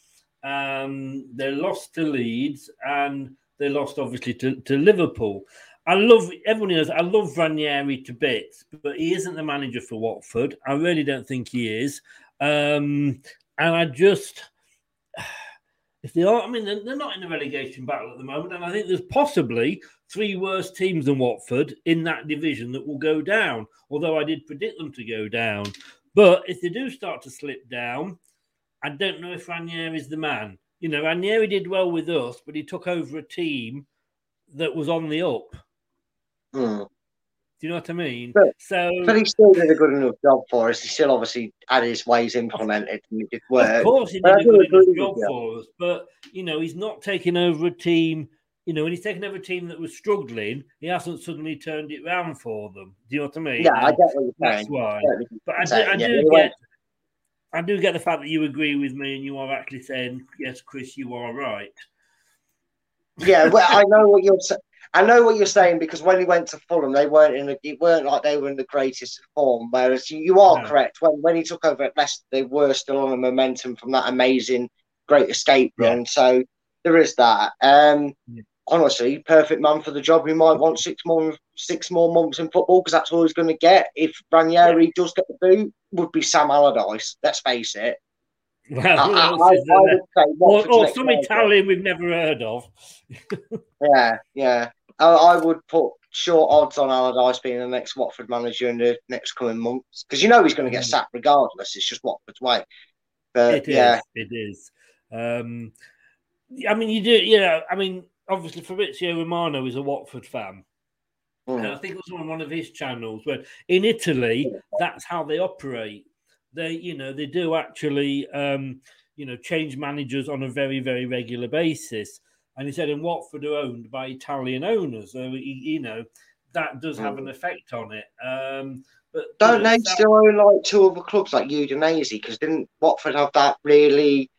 Um, they lost to Leeds and they lost, obviously, to, to Liverpool. I love, everyone knows, I love Ranieri to bits, but he isn't the manager for Watford. I really don't think he is. Um, and I just, if they are, I mean, they're, they're not in the relegation battle at the moment, and I think there's possibly three worse teams than Watford in that division that will go down. Although I did predict them to go down, but if they do start to slip down, I don't know if Ranieri is the man. You know, Ranieri did well with us, but he took over a team that was on the up. Hmm. Do you know what I mean? But- so, But he still did a good enough job for us. He still obviously had his ways implemented and it did work. Of course, he But did I a good enough job you. for us, but you know, he's not taking over a team. You know, when he's taken over a team that was struggling, he hasn't suddenly turned it round for them. Do you know what I mean? Yeah, I get what you're That's saying. why. But I do, saying, I do he get, went- I do get the fact that you agree with me, and you are actually saying, "Yes, Chris, you are right." Yeah, well, I know what you're saying. I know what you're saying because when he went to Fulham, they weren't in the, it weren't like they were in the greatest form. Whereas you, you are No. correct. When when he took over at Leicester, they were still on the momentum from that amazing Great Escape run. So there is that. Um, honestly, perfect man for the job. He might want six more six more months in football because that's all he's going to get. If Ranieri does get the boot, would be Sam Allardyce. Let's face it. Well, I- I- I- is there I then? would say or, or some. Italian we've never heard of. Yeah, yeah. I, I would put short odds on Allardyce being the next Watford manager in the next coming months because you know he's going to get sacked regardless. It's just Watford's way. But It is. yeah, It is. Um, I mean, you do. You know, I mean, obviously, Fabrizio Romano is a Watford fan. And I think it was on one of his channels where in Italy, that's how they operate. They, you know, they do actually, um, you know, change managers on a very, very regular basis. And he said in Watford are owned by Italian owners, so you you know that does have an effect on it. Um, but don't know, they that- still own like two other clubs like Udinese? Because didn't Watford have that really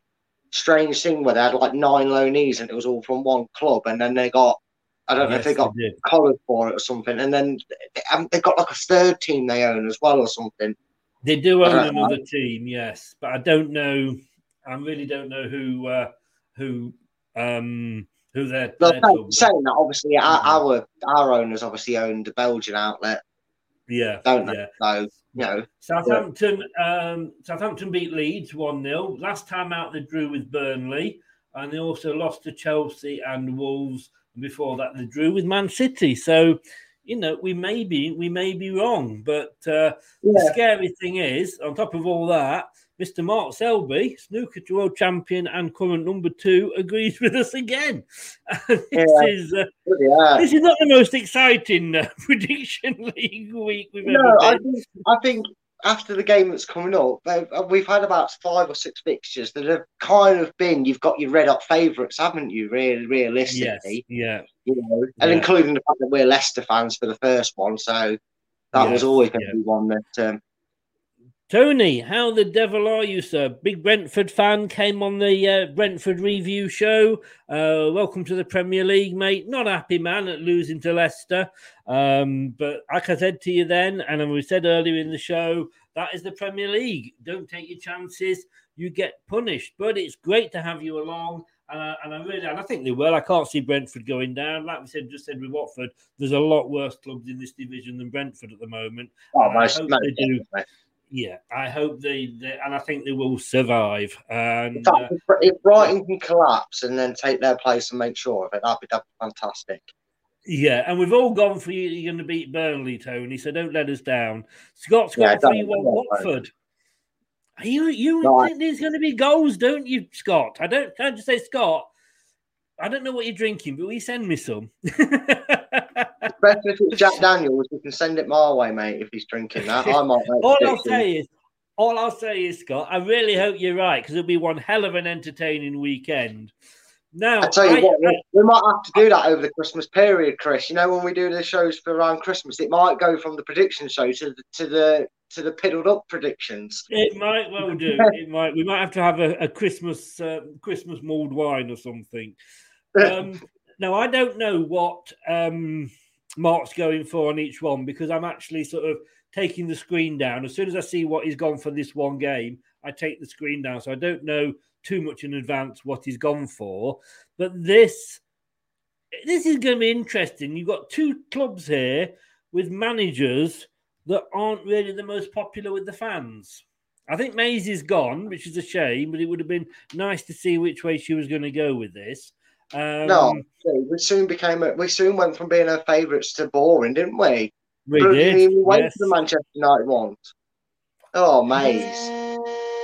strange thing where they had like nine loanees and it was all from one club, and then they got I don't know if they got they collared for it or something, and then they, um, they got like a third team they own as well or something. They do own don't know. another team, yes, but I don't know. I really don't know who uh, who um, who their, Well, their saying- that, obviously, our, Mhm. our our owners obviously own the Belgian outlet, Yeah, don't they? yeah. So you know, Southampton um, Southampton beat Leeds 1 0. Last time out, they drew with Burnley, and they also lost to Chelsea and Wolves. And before that, they drew with Man City. So, you know, we may be we may be wrong, but uh, the scary thing is, on top of all that, Mr. Mark Selby, snooker world champion and current number two, agrees with us again. this Yeah. is uh, yeah. this is not the most exciting uh, prediction league week we've No, ever I think I think after the game that's coming up, uh, we've had about five or six fixtures that have kind of been. You've got your red hot favourites, haven't you? Really, Yes, realistically, yeah. you know, and Yeah. including the fact that we're Leicester fans for the first one, so that was always going to be one that. Um, Tony, how the devil are you, sir? Big Brentford fan came on the uh, Brentford review show. Uh, welcome to the Premier League, mate. Not a happy man at losing to Leicester. Um, but like I said to you then, and we said earlier in the show, that is the Premier League. Don't take your chances. You get punished. But it's great to have you along. And I, and I really, and I think they will. I can't see Brentford going down. Like we said, just said with Watford, there's a lot worse clubs in this division than Brentford at the moment. oh, And I hope most they do. Yeah, I hope they, they and I think they will survive. And uh, if- Brighton can collapse and then take their place and make sure of it, that'd be, that'd be fantastic. yeah, and we've all gone for you. You're going to beat Burnley, Tony. So don't let us down. Scott. Yeah, got don't- three one don't, Watford. You you No, think there's going to be goals, don't you, Scott? I don't. Can I just say, Scott? I don't know what you're drinking, but will you send me some? Especially if it's Jack Daniels, you can send it my way, mate. If he's drinking that, I might. Make all I'll say is, all I'll say is, Scott, I really hope you're right because it'll be one hell of an entertaining weekend. Now, I tell you I- what, I- we, we might have to do that over the Christmas period, Chris. You know, when we do the shows for around Christmas, it might go from the prediction show to the to the to the piddled up predictions. It might well do. It might. We might have to have a, a Christmas uh, Christmas mulled wine or something. Um, now I don't know what um, Mark's going for on each one because I'm actually sort of taking the screen down as soon as I see what he's gone for this one game. I take the screen down, so I don't know too much in advance what he's gone for. But this this is going to be interesting. You've got two clubs here with managers that aren't really the most popular with the fans. I think Maisie's gone, which is a shame, but it would have been nice to see which way she was going to go with this. Um, no, we soon became a, we soon went from being her favourites to boring, didn't we? we Couldn't did. even wait yes. for the Manchester United ones. Oh, Maze.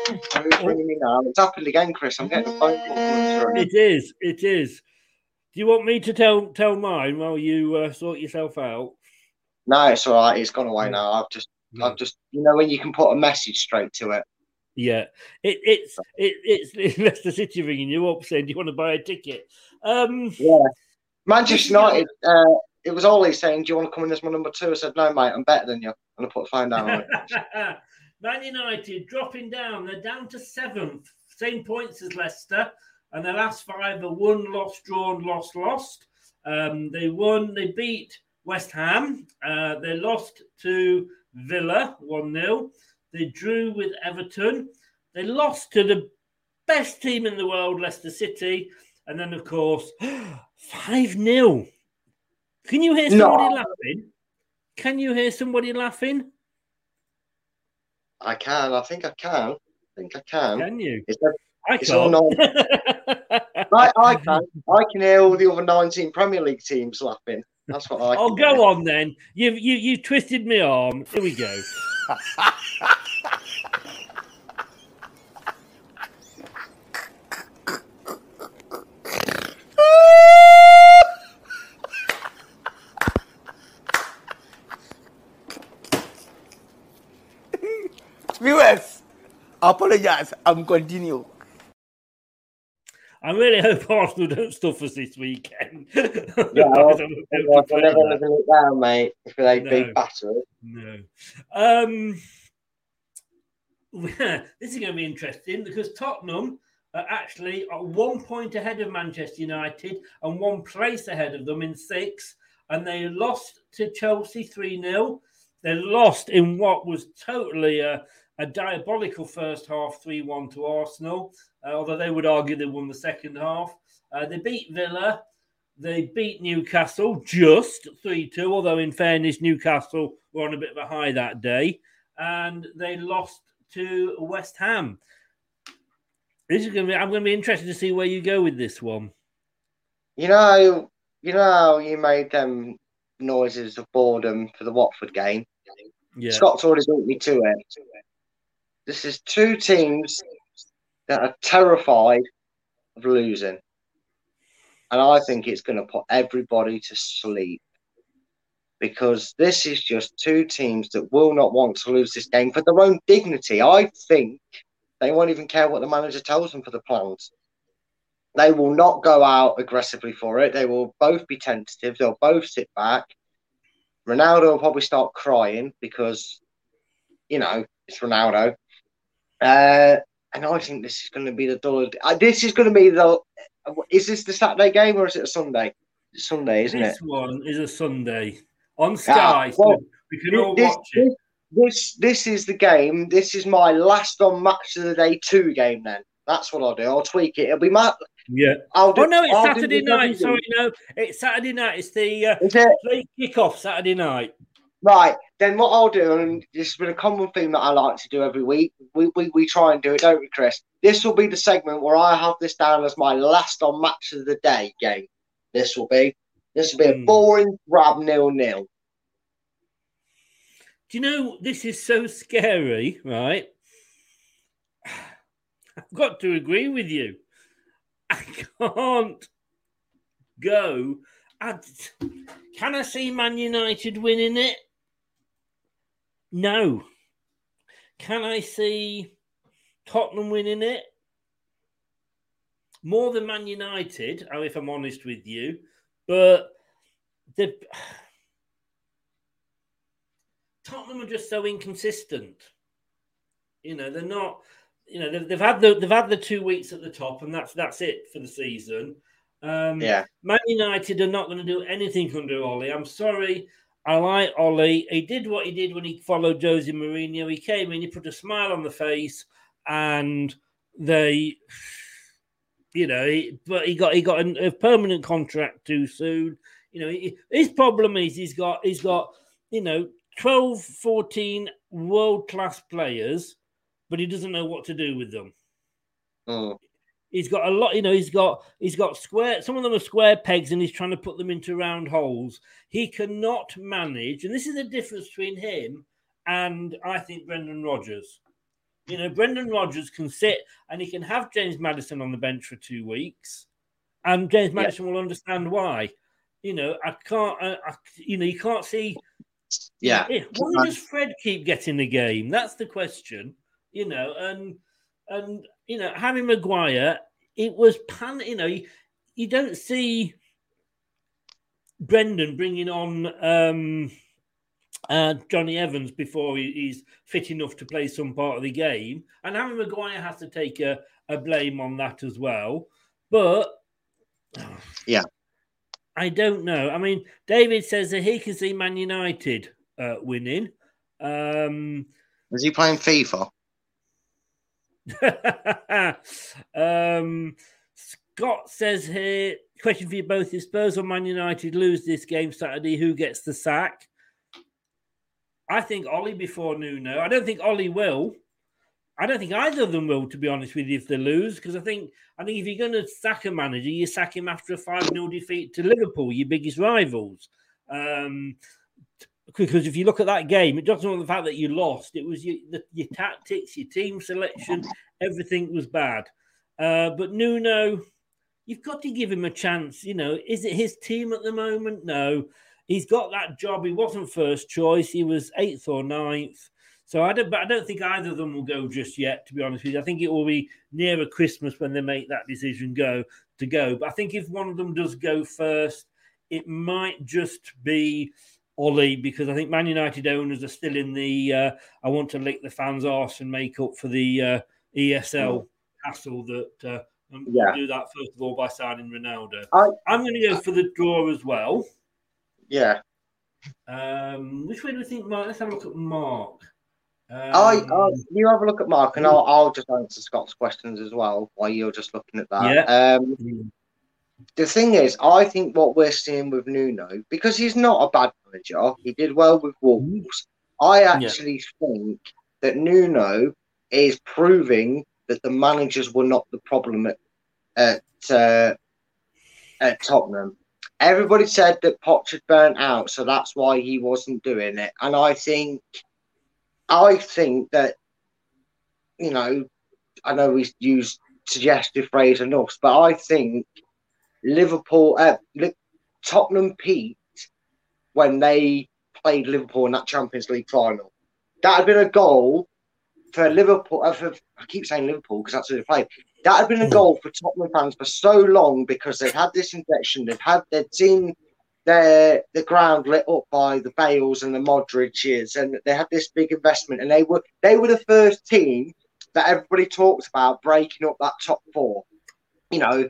Who's ringing me now? It's happened again, Chris. I'm getting a phone call. It is. It is. Do you want me to tell tell mine while you uh, sort yourself out? No, it's all right. It's gone away now. I've just, I've just, you know, when you can put a message straight to it. Yeah, it, it's it, it's it's Leicester City ringing you up saying, "Do you want to buy a ticket?" Um, Yeah. Manchester United, uh, it was Ole saying, Do you want to come in as my number two? I said, No, mate, I'm better than you. And I put the phone down on it. Man United dropping down. They're down to seventh, same points as Leicester, and their last five are won, lost, drawn, lost, lost. Um, they won. They beat West Ham. Uh, they lost to Villa one 0 They drew with Everton. They lost to the best team in the world, Leicester City, and then of course five 0 Can you hear somebody No. laughing? Can you hear somebody laughing? I can. I think I can. I think I can. Can you? It's, I it's all can't. I, I can. I can hear all the other 19 Premier League teams laughing. That's what I. Oh, can hear. go on then. You've you you twisted my arm. Here we go. Viewers, apologize. I'm continue. I really hope Arsenal don't stuff us this weekend. Yeah, I'll, I'll, never live it down, mate. If they No. beat battery. No. Um, this is going to be interesting because Tottenham are actually at one point ahead of Manchester United and one place ahead of them in six. And they lost to Chelsea 3 0. They lost in what was totally a, a diabolical first half 3 1 to Arsenal, uh, although they would argue they won the second half. Uh, they beat Villa. They beat Newcastle just 3 2, although, in fairness, Newcastle were on a bit of a high that day. And they lost to West Ham. This is going to be, I'm going to be interested to see where you go with this one. You know, you know how you made them noises of boredom for the Watford game. Yeah. Scott's already beat me to it. This is two teams that are terrified of losing, and I think it's going to put everybody to sleep because this is just two teams that will not want to lose this game for their own dignity. I think they won't even care what the manager tells them for the plans. They will not go out aggressively for it. They will both be tentative. They'll both sit back. Ronaldo will probably start crying because, you know, it's Ronaldo. Uh, and I think this is going to be the dull. Uh, this is going to be the. Is this the Saturday game or is it a Sunday? It's Sunday, isn't this it? one is a Sunday on Ah, Sky, so well, we can all this, watch it. This this is the game. This is my last on match of the day two game. Then that's what I'll do. I'll tweak it. It'll be my. Yeah. I'll do, Oh no, it's I'll Saturday night. Sorry, no, it's Saturday night. It's the uh, it? late kickoff Saturday night. Right, then what I'll do, and this has been a common theme that I like to do every week, we, we, we try and do it, don't we, Chris? This will be the segment where I have this down as my last on match of the day game. This will be. This will be Hmm. a boring grab nil nil. Do you know this is so scary, right? I've got to agree with you. I can't go. I, can I see Man United winning it? No. Can I see Tottenham winning it? More than Man United, oh, if I'm honest with you. But the Tottenham are just so inconsistent. You know, they're not. You know, they've, they've had the they've had the two weeks at the top, and that's that's it for the season. Um, Yeah. Man United are not going to do anything under Ole. I'm sorry. I like Ole. He did what he did when he followed Jose Mourinho. He came in, he put a smile on the face, and they, you know, he, but he got he got a, a permanent contract too soon. You know, he, his problem is he's got he's got you know 12, 14 world class players, but he doesn't know what to do with them. Mm. He's got a lot, you know. He's got he's got square. Some of them are square pegs, and he's trying to put them into round holes. He cannot manage, and this is the difference between him and I think Brendan Rodgers. You know, Brendan Rodgers can sit and he can have James Maddison on the bench for two weeks, and James Yeah. Maddison will understand why. You know, I can't. I, I, you know, you can't see. Yeah. Yeah, Why does Fred keep getting the game? That's the question. You know, and and you know, Harry Maguire, it was pan. You know, you, you don't see Brendan bringing on um, uh, Jonny Evans before he, he's fit enough to play some part of the game, and Harry Maguire has to take a, a blame on that as well. But Yeah. I don't know. I mean, David says that he can see Man United uh, winning. Um, Is he playing FIFA? um, Scott says here, question for you both: If Spurs or Man United lose this game Saturday, who gets the sack? I think Ole before Nuno. I don't think Ole will. I don't think either of them will, to be honest with you, if they lose. Because I think I think if you're going to sack a manager, you sack him after a 5 0 defeat to Liverpool, your biggest rivals. Um, because if you look at that game, it doesn't matter the fact that you lost. It was your, the, your tactics, your team selection, everything was bad. Uh, but Nuno, you've got to give him a chance. You know, is it his team at the moment? No. He's got that job. He wasn't first choice. He was eighth or ninth. So I don't, but I don't think either of them will go just yet. To be honest with you, I think it will be nearer Christmas when they make that decision go to go. But I think if one of them does go first, it might just be Ole because I think Man United owners are still in the uh, I want to lick the fans' arse and make up for the uh, ESL hassle that uh, we'll Yeah. do that first of all by signing Ronaldo. I- I'm going to go for the draw as well. Yeah. Um, which way do we think, Mark? Let's have a look at Mark. Um, I, I, you have a look at Mark, and I'll, I'll just answer Scott's questions as well while you're just looking at that. Yeah. Um, the thing is, I think what we're seeing with Nuno, because he's not a bad manager, he did well with Wolves. I actually think that Nuno is proving that the managers were not the problem at at, uh, at Tottenham. Everybody said that Poch had burnt out, so that's why he wasn't doing it. And I think, I think that, you know, I know we use suggestive phrase enough, but I think Liverpool, uh, Tottenham peaked when they played Liverpool in that Champions League final. That had been a goal for Liverpool. Uh, for, I keep saying Liverpool because that's who they played. That had been a goal for Tottenham fans for so long because they've had this injection. They've had they'd seen their the ground lit up by the Bales and the Modriches, and they had this big investment. And they were they were the first team that everybody talks about breaking up that top four. You know,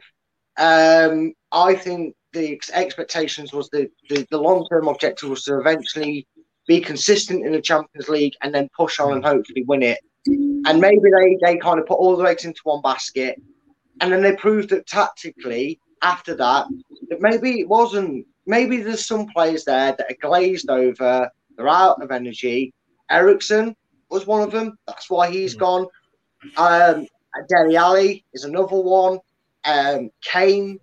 um, I think the ex- expectations was the, the, the long term objective was to eventually be consistent in the Champions League and then push on and hopefully win it. And maybe they, they kind of put all the eggs into one basket. And then they proved that tactically, after that, that maybe it wasn't, maybe there's some players there that are glazed over, they're out of energy. Eriksen was one of them. That's why he's gone. Um, Dele Alli is another one. Um, Kane.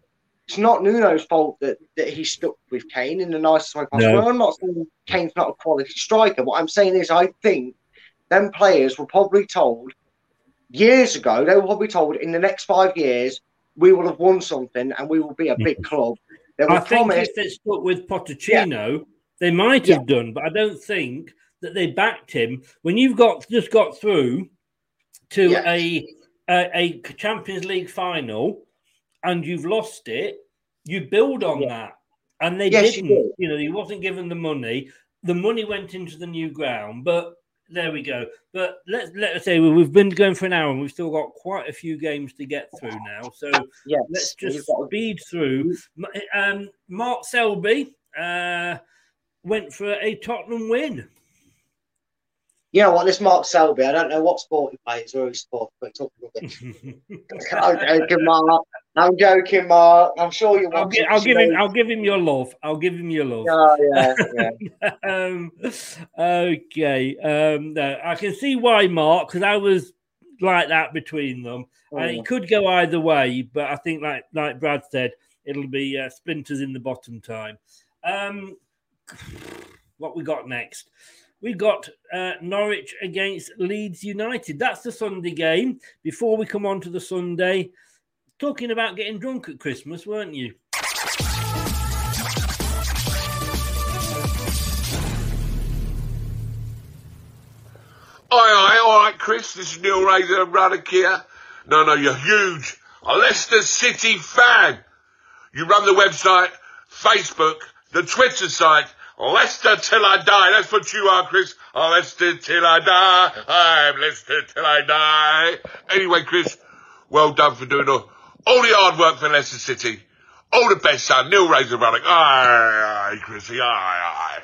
It's not Nuno's fault that, that he stuck with Kane in the nicest way possible. No. I'm not saying Kane's not a quality striker. What I'm saying is, I think them players were probably told years ago. They were probably told in the next five years we will have won something and we will be a big club. They were I think promised. if they stuck with Pochettino, they might have done, but I don't think that they backed him. When you've got just got through to Yes. a, a a Champions League final and you've lost it, you build on that. And they Yes, didn't. do. You, know, he wasn't given the money. The money went into the new ground, but there we go. But let's let's say we- we've been going for an hour and we've still got quite a few games to get through now. So Yes, let's just speed through. Um, Mark Selby uh, went for a Tottenham win. You know what? This Mark Selby, I don't know what sport he plays or his sport, but it's all rubbish. I'm joking, Mark. I'm joking, Mark. I'm sure you're I'll, watching. gi- I'll give him. I'll give him your love. I'll give him your love. Oh, yeah, yeah. um, okay. Um, no, I can see why, Mark, because I was like that between them. And Mm. it could go either way, but I think, like like Brad said, it'll be uh, splinters in the bottom time. Um, what we got next? We got uh, Norwich against Leeds United. That's the Sunday game. Before we come on to the Sunday, talking about getting drunk at Christmas, weren't you? Aye, aye, all right, Chris. This is Neil Razor Ruddock here. No, no, you're huge. A Leicester City fan. You run the website, Facebook, the Twitter site, Leicester Till I Die. That's what you are, Chris. Oh, Leicester Till I Die. I'm Leicester Till I Die. Anyway, Chris, well done for doing all, all the hard work for Leicester City. All the best, son. Neil Razor Ruddock. Aye, aye, Chrissy. Aye, aye.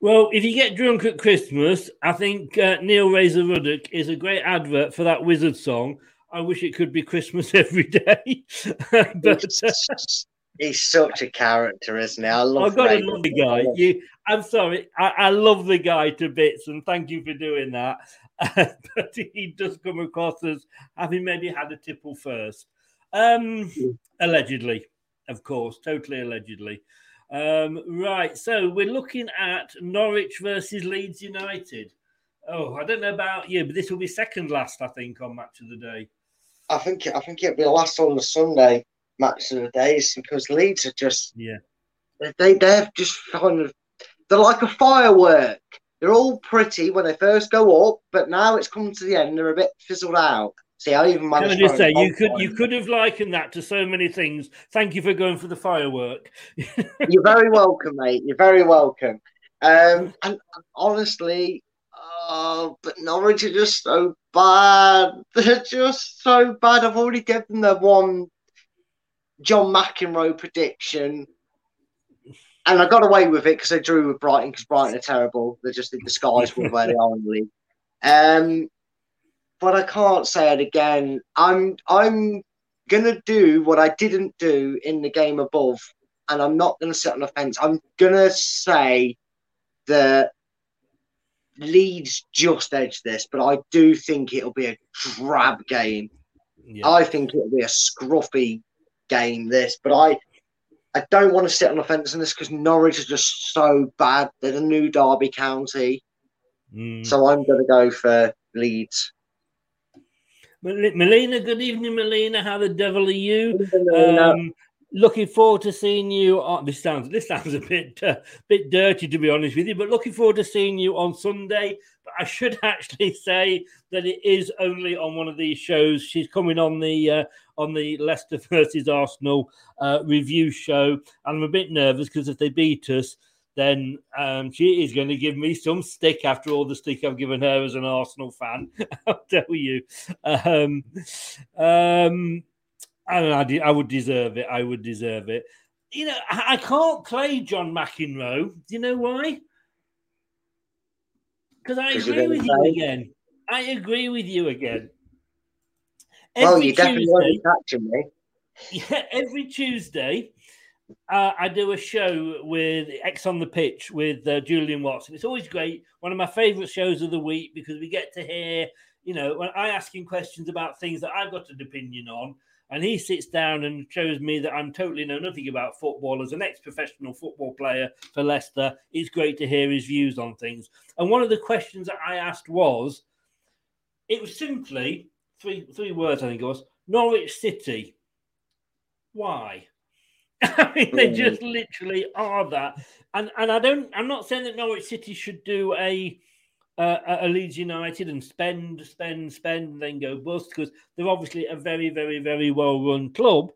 Well, if you get drunk at Christmas, I think uh, Neil Razor Ruddock is a great advert for that Wizzard song. I wish it could be Christmas every day. but uh, He's such a character, isn't he? I love I've got to Raymond. love the guy. You, I'm sorry, I, I love the guy to bits, and thank you for doing that. but he does come across as having maybe had a tipple first. Um, allegedly, of course, totally allegedly. Um, right, so we're looking at Norwich versus Leeds United. Oh, I don't know about you, but this will be second last, I think, on match of the day. I think I think it'll be last on the Sunday match of the days because Leeds are just yeah they they're just kind of they're like a firework. They're all pretty when they first go up, but now it's come to the end, they're a bit fizzled out. See, I even Can. I just say you could you could have likened that to so many things. Thank you for going for the firework. You're very welcome, mate. You're very welcome. Um, and, and honestly, oh, but Norwich are just so bad. They're just so bad. I've already given them one John McEnroe prediction, and I got away with it because they drew with Brighton because Brighton are terrible. They're just in disguise with where they are in the league. Um, but I can't say it again. I'm I'm gonna do what I didn't do in the game above, and I'm not gonna sit on the fence. I'm gonna say that Leeds just edged this, but I do think it'll be a drab game. I think it'll be a scruffy game. This, but I I don't want to sit on the fence on this because Norwich is just so bad. They're the new Derby County, Mm. so I'm gonna go for Leeds. Melina, good evening, Melina. How the devil are you? Um, looking forward to seeing you. On, this sounds this sounds a bit uh, bit dirty to be honest with you, but looking forward to seeing you on Sunday. But I should actually say that it is only on one of these shows. She's coming on the uh, on the Leicester versus Arsenal uh, review show, and I'm a bit nervous because if they beat us. Then um, she is going to give me some stick after all the stick I've given her as an Arsenal fan. I'll tell you. Um, um, I, don't I, de- I would deserve it. I would deserve it. You know, I, I can't play John McEnroe. Do you know why? Because I agree with you again. I agree with you again. Well, Every you definitely Tuesday- catching me. yeah, every Tuesday, uh, I do a show with X on the Pitch with uh, Julian Watson. It's always great. One of my favourite shows of the week because we get to hear, you know, when I ask him questions about things that I've got an opinion on, and he sits down and shows me that I'm totally know nothing about football. As an ex-professional football player for Leicester, it's great to hear his views on things. And one of the questions that I asked was, it was simply three three words. I think it was Norwich City. Why? I mean, they just literally are that. And and I don't. I'm not saying that Norwich City should do a uh, a Leeds United and spend, spend, spend, and then go bust because they're obviously a very, very, very well run club.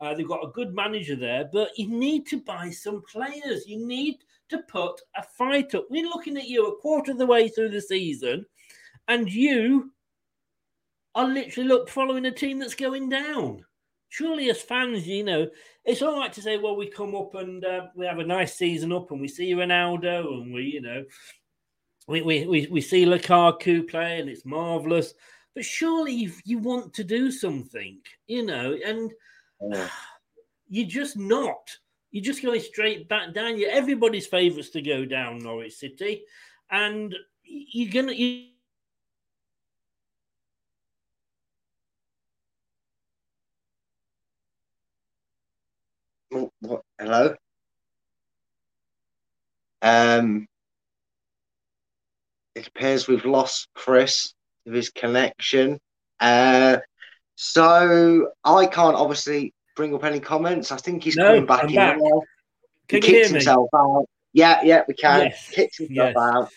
Uh, they've got a good manager there, but you need to buy some players. You need to put a fight up. We're looking at you a quarter of the way through the season, and you are literally look following a team that's going down. Surely, as fans, you know, it's all right to say, well, we come up and uh, we have a nice season up and we see Ronaldo and we, you know, we, we, we, we see Lukaku play and it's marvelous. But surely you, you want to do something, you know, and you're just not. You're just going straight back down. You're everybody's favourites to go down, Norwich City. And you're going to. You, Oh, what? Hello. Um, it appears we've lost Chris of his connection. Uh, so I can't obviously bring up any comments. I think he's No, coming back I'm in back. Can he you kicked hear me? himself out. Yeah, yeah, we can. Yes, Kicked himself yes. out.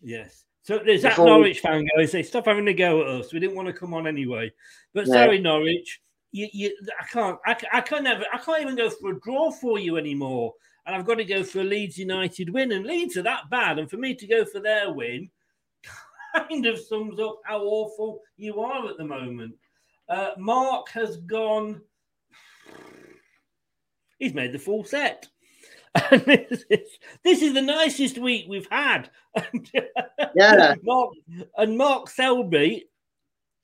Yes. So there's that Norwich fan guy They stop having a go at us. We didn't want to come on anyway. But Yeah. sorry, Norwich. You, you, I can't. I, I can't never. I can't even go for a draw for you anymore. And I've got to go for a Leeds United win. And Leeds are that bad. And for me to go for their win, kind of sums up how awful you are at the moment. Uh, Mark has gone. He's made the full set. And this is, this is the nicest week we've had. Yeah. Mark, and Mark Selby,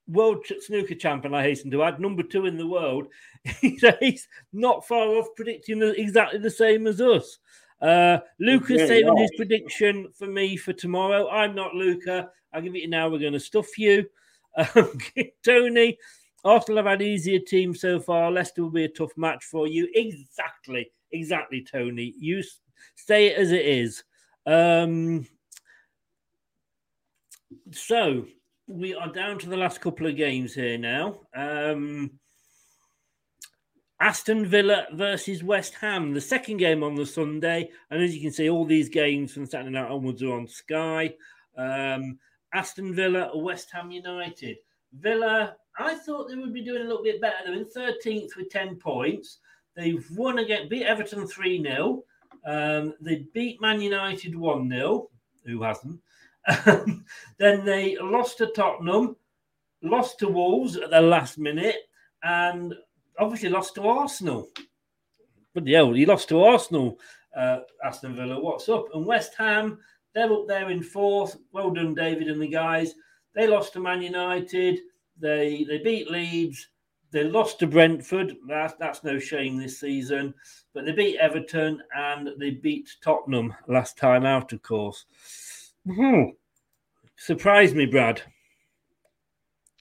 world snooker champion, I hasten to add, number two in the world, he's, not far off predicting exactly the same as us. Uh, Luca's Yeah, saving his prediction for me for tomorrow. I'm not Luca. I'll give it you now. We're going to stuff you. Um, Tony, Arsenal have had easier teams so far. Leicester will be a tough match for you. Exactly, exactly, Tony. You say it as it is. Um, so we are down to the last couple of games here now. Um, Aston Villa versus West Ham, the second game on the Sunday. And as you can see, all these games from Saturday night onwards are on Sky. Um, Aston Villa, West Ham United. Villa, I thought they would be doing a little bit better. They're in 13th with 10 points. They've won again, beat Everton 3 0. Um, they beat Man United 1 0. Who hasn't? then they lost to Tottenham, lost to Wolves at the last minute, and obviously lost to Arsenal. But yeah, he lost to Arsenal, uh, Aston Villa. What's up? And West Ham, they're up there in fourth. Well done, David and the guys. They lost to Man United. They they beat Leeds. They lost to Brentford. That's that's no shame this season. But they beat Everton and they beat Tottenham last time out, of course. Hmm. surprise me, Brad.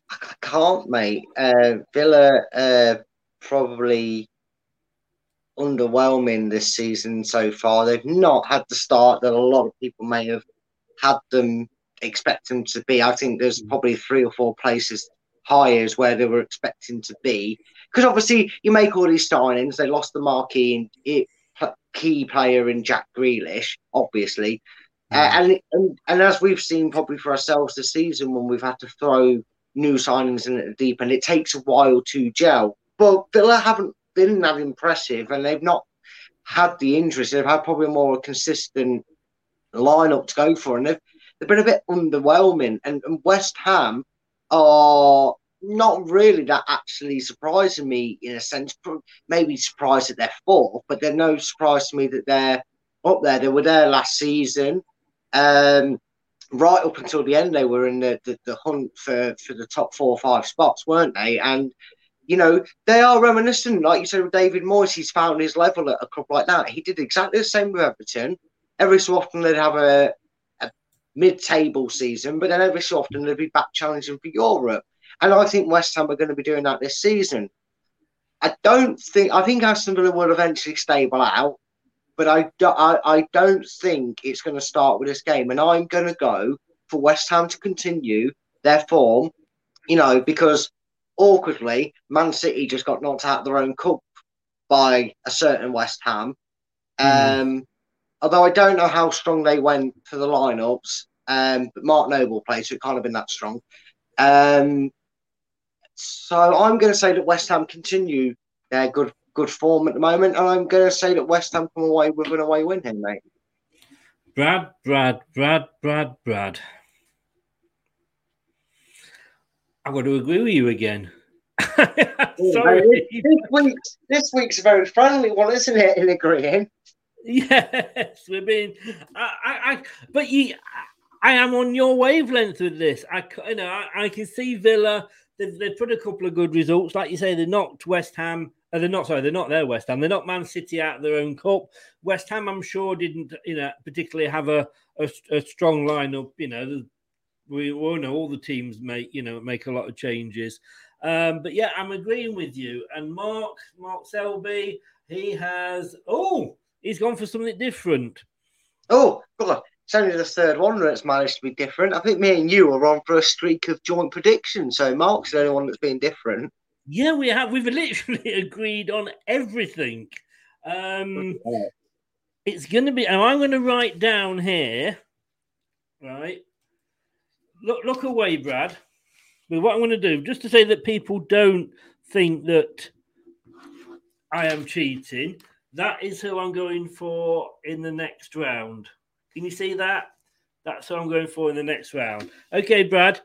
I can't, mate. Uh, Villa uh, probably underwhelming this season so far. They've not had the start that a lot of people may have had them expect them to be. I think there's probably three or four places higher is where they were expecting to be. Because obviously you make all these signings. They lost the marquee and it, key player in Jack Grealish, obviously. Uh, and, and and as we've seen probably for ourselves this season when we've had to throw new signings in at the deep end, it takes a while to gel. But Villa haven't been that impressive, and they've not had the injuries. They've had probably a more consistent lineup to go for, and they've they've been a bit underwhelming. And, and West Ham are not really that actually surprising me in a sense. Maybe surprised that they're fourth, but they're no surprise to me that they're up there. They were there last season. Um, right up until the end, they were in the, the, the hunt for, for the top four or five spots, weren't they? And, you know, they are reminiscent, like you said with David Moyes, he's found his level at a club like that. He did exactly the same with Everton. Every so often they'd have a, a mid table season, but then every so often they'd be back challenging for Europe. And I think West Ham are going to be doing that this season. I don't think, I think Aston Villa will eventually stable out but I, do, I, I don't think it's going to start with this game. And I'm going to go for West Ham to continue their form, you know, because awkwardly, Man City just got knocked out of their own cup by a certain West Ham. Um, although I don't know how strong they went for the lineups, um, but Mark Noble played, so it can't have been that strong. Um, so I'm going to say that West Ham continue their good good form at the moment, and I'm going to say that West Ham come away with an away win here, mate. Brad, Brad, Brad, Brad, Brad. I've got to agree with you again. Oh, Sorry. This week's, this week's a very friendly one, isn't it, in agreeing? Yes, we've been. I, I, I but you, I am on your wavelength with this. I, you know, I, I can see Villa. They've, they've put a couple of good results, like you say. They knocked West Ham. Uh, they're not sorry. They're not there. West Ham. They're not Man City out of their own cup. West Ham, I'm sure, didn't you know particularly have a a, a strong lineup. You know, we all know all the teams make you know make a lot of changes. Um, but yeah, I'm agreeing with you. And Mark, Mark Selby, he has oh, he's gone for something different. Oh, God. It's only the third one that's managed to be different. I think me and you are on for a streak of joint predictions. So Mark's the only one that's been different. Yeah, we have. We've literally agreed on everything. Um, it's going to be, and I'm going to write down here, right? Look, look away, Brad. But what I'm going to do, just to say that people don't think that I am cheating, that is who I'm going for in the next round. Can you see that? That's who I'm going for in the next round. Okay, Brad.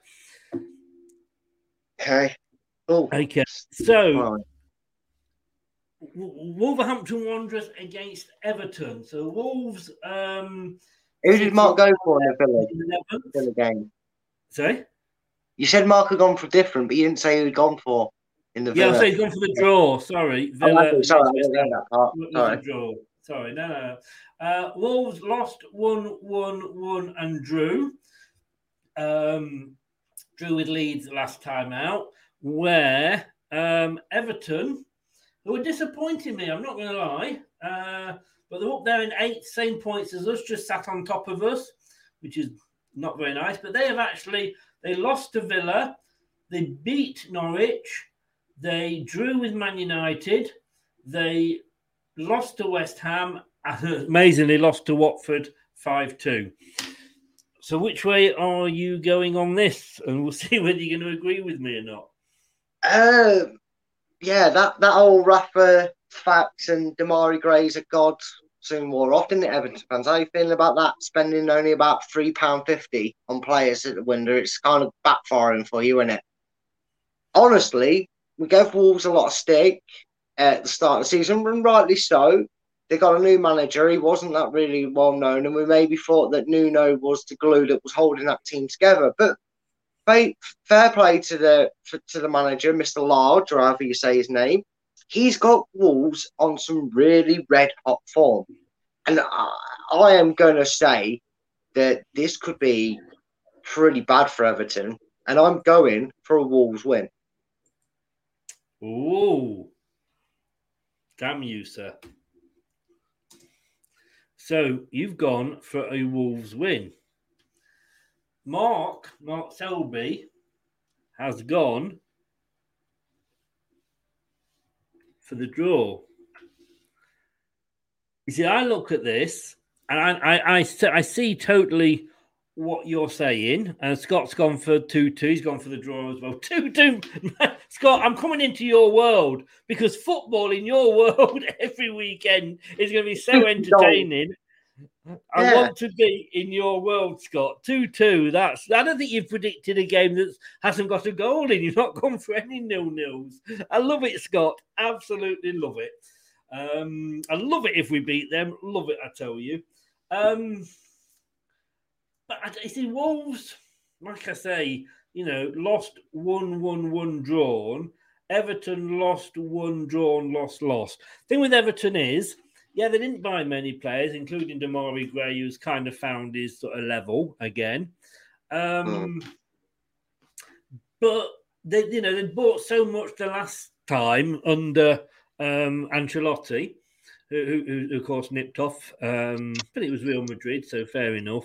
Okay. Oh. Okay. So, Wolverhampton Wanderers against Everton. So Wolves. Um, Who did Mark go for in the Villa. Villa game? Sorry. You said Mark had gone for different, but you didn't say who he'd gone for in the Yeah, Villa. so he's gone for the draw. Sorry, Oh, Villa. okay, sorry, I didn't that part. Sorry. draw. Sorry, no, no. no. Uh, Wolves lost one, one, one, and drew. um, drew with Leeds last time out, where um, Everton, who were disappointing me, I'm not going to lie, uh, but they're up there in eight, same points as us, just sat on top of us, which is not very nice. But they have actually they lost to Villa, they beat Norwich, they drew with Man United, they lost to West Ham, and amazingly lost to Watford five two. So, which way are you going on this? And we'll see whether you're going to agree with me or not. Uh, yeah, that that old Rafa facts and Demarai Gray's a god soon wore off, didn't it, Everton fans? How are you feeling about that? Spending only about three pound fifty on players at the window, it's kind of backfiring for you, isn't it? Honestly, we gave Wolves a lot of stick at the start of the season, and rightly so. They got a new manager. He wasn't that really well known, and we maybe thought that Nuno was the glue that was holding that team together. But fair play to the to the manager, Mr. Lage, or however you say his name he's got Wolves on some really red hot form. And I, I am going to say that this could be pretty bad for Everton. And I'm going for a Wolves win. Ooh. Damn you, sir. So you've gone for a Wolves win. Mark, Mark Selby, has gone for the draw. You see, I look at this and I, I, I, I see totally what you're saying. And Scott's gone for 2 2. He's gone for the draw as well. 2 2. Scott, I'm coming into your world because football in your world every weekend is going to be so entertaining. I yeah. want to be in your world, Scott. Two two. That's. I don't think you've predicted a game that hasn't got a goal in. You've not gone for any nil nils. I love it, Scott. Absolutely love it. Um, I love it if we beat them. Love it, I tell you. Um, but I, you see, Wolves, like I say, you know, lost one, one, one drawn. Everton lost one drawn, lost, lost. Thing with Everton is yeah, they didn't buy many players, including Demarai Gray, who's kind of found his sort of level again. Um, mm. But they, you know, they bought so much the last time under um, Ancelotti, who, who, who, of course nipped off. Um, but it was Real Madrid, so fair enough.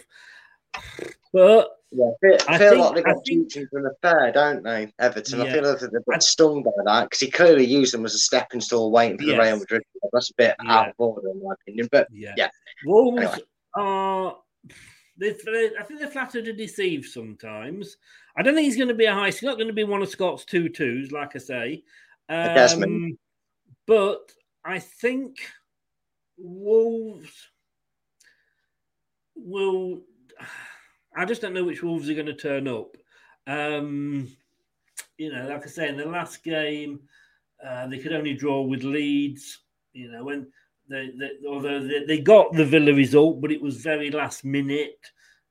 But yeah, I feel, I feel think, like they got teaching from the fair, don't they, Everton? Yeah. I feel like they've been stung by that because he clearly used them as a stepping stone waiting for yes. the Real Madrid. That's a bit yeah. out of order, in my opinion. But yeah, yeah. Wolves anyway. are. They, I think they're flattered to deceive sometimes. I don't think he's going to be a high. He's not going to be one of Scott's two twos, like I say. Um, but I think Wolves will I just don't know which Wolves are going to turn up. Um, you know, like I say, in the last game, uh, they could only draw with Leeds. You know, when they, they although they, they, got the Villa result, but it was very last minute.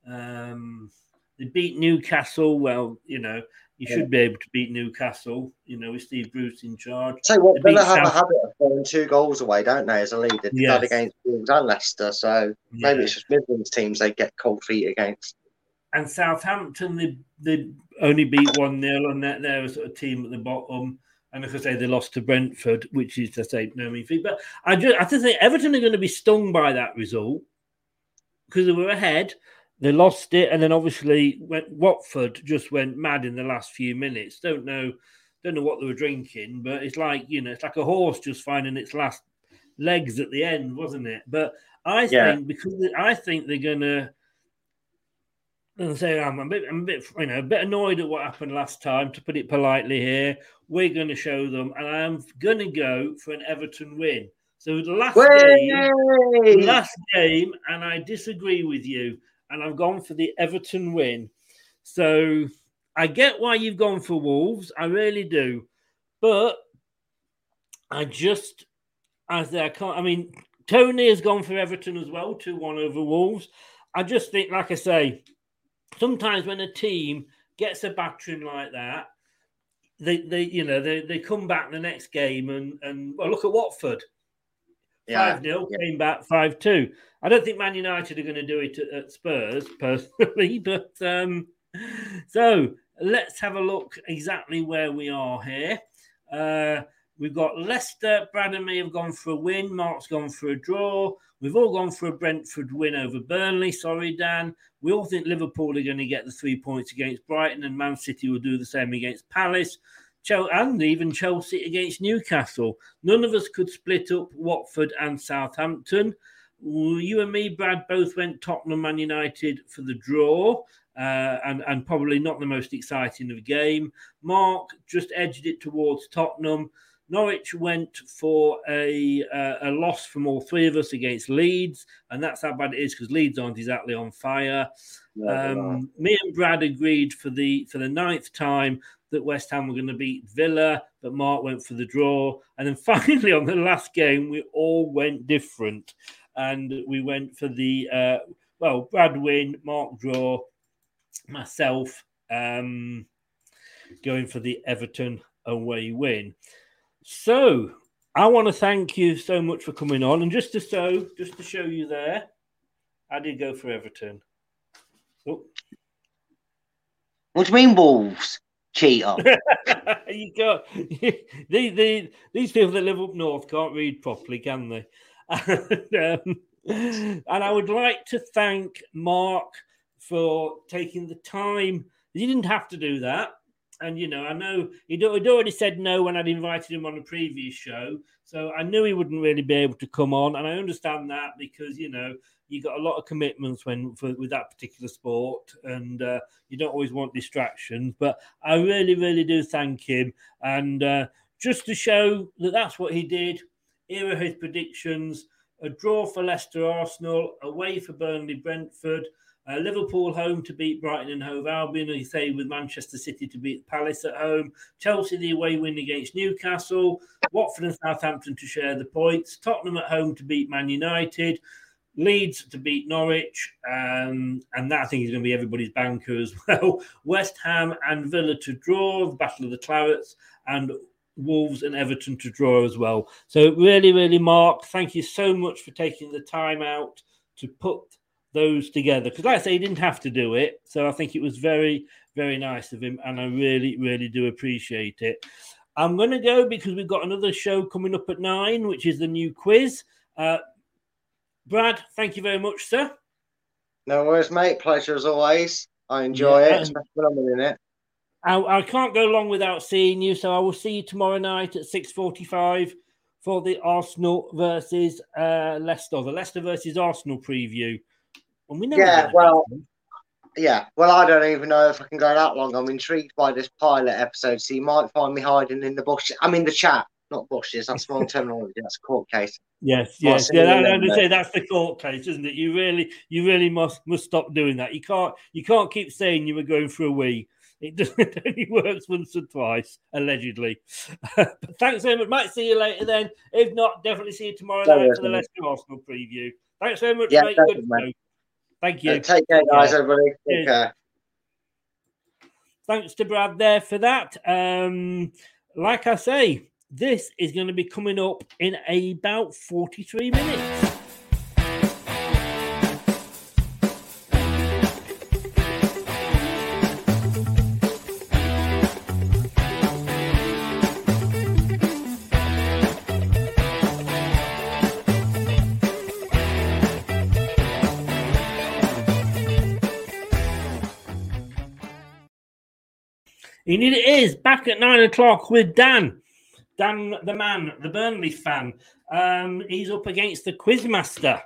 Um, they beat Newcastle. Well, you know, you should be able to beat Newcastle. You know, with Steve Bruce in charge. Say what Villa have South... a habit of throwing two goals away, don't they? As a leader, yes. against Wolves and Leicester. So yeah. maybe it's just Midlands teams they get cold feet against and Southampton they they only beat one 0 and that they're a sort of team at the bottom. And as I say, they lost to Brentford, which is to say no mean feat. But I just I just think Everton are going to be stung by that result because they were ahead. They lost it, and then obviously went, Watford just went mad in the last few minutes. Don't know, don't know what they were drinking, but it's like you know, it's like a horse just finding its last legs at the end, wasn't it? But I yeah. think because I think they're gonna and say I'm a bit, I'm a bit, you know, a bit annoyed at what happened last time. To put it politely, here we're going to show them, and I'm going to go for an Everton win. So the last game, last game, and I disagree with you, and I've gone for the Everton win. So I get why you've gone for Wolves, I really do, but I just, as I can't. I mean, Tony has gone for Everton as well, two one over Wolves. I just think, like I say, sometimes when a team gets a battering like that, they, they you know they, they come back the next game and and well look at Watford. Five yeah, 0 yeah. came back five two. I don't think Man United are going to do it at, at Spurs personally, but um, so let's have a look exactly where we are here. Uh, we've got Leicester, Brad and me have gone for a win. Mark's gone for a draw. We've all gone for a Brentford win over Burnley. Sorry, Dan. We all think Liverpool are going to get the three points against Brighton, and Man City will do the same against Palace. And even Chelsea against Newcastle. None of us could split up Watford and Southampton. You and me, Brad, both went Tottenham Man United for the draw. Uh, and, and probably not the most exciting of the game. Mark just edged it towards Tottenham. Norwich went for a uh, a loss from all three of us against Leeds, and that's how bad it is because Leeds aren't exactly on fire. um, me and Brad agreed for the for the ninth time that West Ham were going to beat Villa, but Mark went for the draw, and then finally on the last game we all went different, and we went for the uh, well Brad win, Mark draw, myself um, going for the Everton away win. So I want to thank you so much for coming on, and just to show, just to show you there, I did go for Everton. Oh. What do you mean, Wolves? Cheater. you got the, the, these people that live up north can't read properly, can they? and, um, and I would like to thank Mark for taking the time. He didn't have to do that. And, you know, I know he'd, he'd already said no when I'd invited him on a previous show. So I knew he wouldn't really be able to come on. And I understand that because, you know, you got a lot of commitments when for, with that particular sport and uh, you don't always want distractions. But I really, really do thank him. And uh, just to show that that's what he did, here are his predictions a draw for Leicester Arsenal, away for Burnley Brentford. Uh, Liverpool home to beat Brighton and Hove Albion, and you say with Manchester City to beat Palace at home. Chelsea the away win against Newcastle. Watford and Southampton to share the points. Tottenham at home to beat Man United. Leeds to beat Norwich, um, and that I think is going to be everybody's banker as well. West Ham and Villa to draw, the Battle of the Clarets, and Wolves and Everton to draw as well. So, really, really, Mark, thank you so much for taking the time out to put those together. Because, like I say, he didn't have to do it. So, I think it was very, very nice of him. And I really, really do appreciate it. I'm going to go because we've got another show coming up at nine, which is the new quiz. Uh, Brad, thank you very much, sir. No worries, mate. Pleasure as always. I enjoy Yeah, it, and- especially when I'm in it. I, I can't go long without seeing you, so I will see you tomorrow night at six forty-five for the Arsenal versus uh, Leicester, the Leicester versus Arsenal preview. And we never Yeah, well, yeah. Well, I don't even know if I can go that long. I'm intrigued by this pilot episode, so you might find me hiding in the bush. I mean, the chat, not bushes. That's wrong terminology. That's a court case. Yes, yes, yeah. That, that- say that's the court case, isn't it? You really, you really must must stop doing that. You can't, you can't keep saying you were going for a wee. It, doesn't, it only works once or twice, allegedly. but thanks very much. Might see you later then. If not, definitely see you tomorrow No night for the. Leicester Arsenal preview. Thanks very much, Yeah, mate. Good Thank you. Uh, take care, guys, Yeah. everybody. Take Cheers. care. Thanks to Brad there for that. Um, like I say, this is going to be coming up in about 43 minutes. Indeed, it is back at nine o'clock with Dan. Dan, the man, the Burnley fan. Um, he's up against the Quizmaster.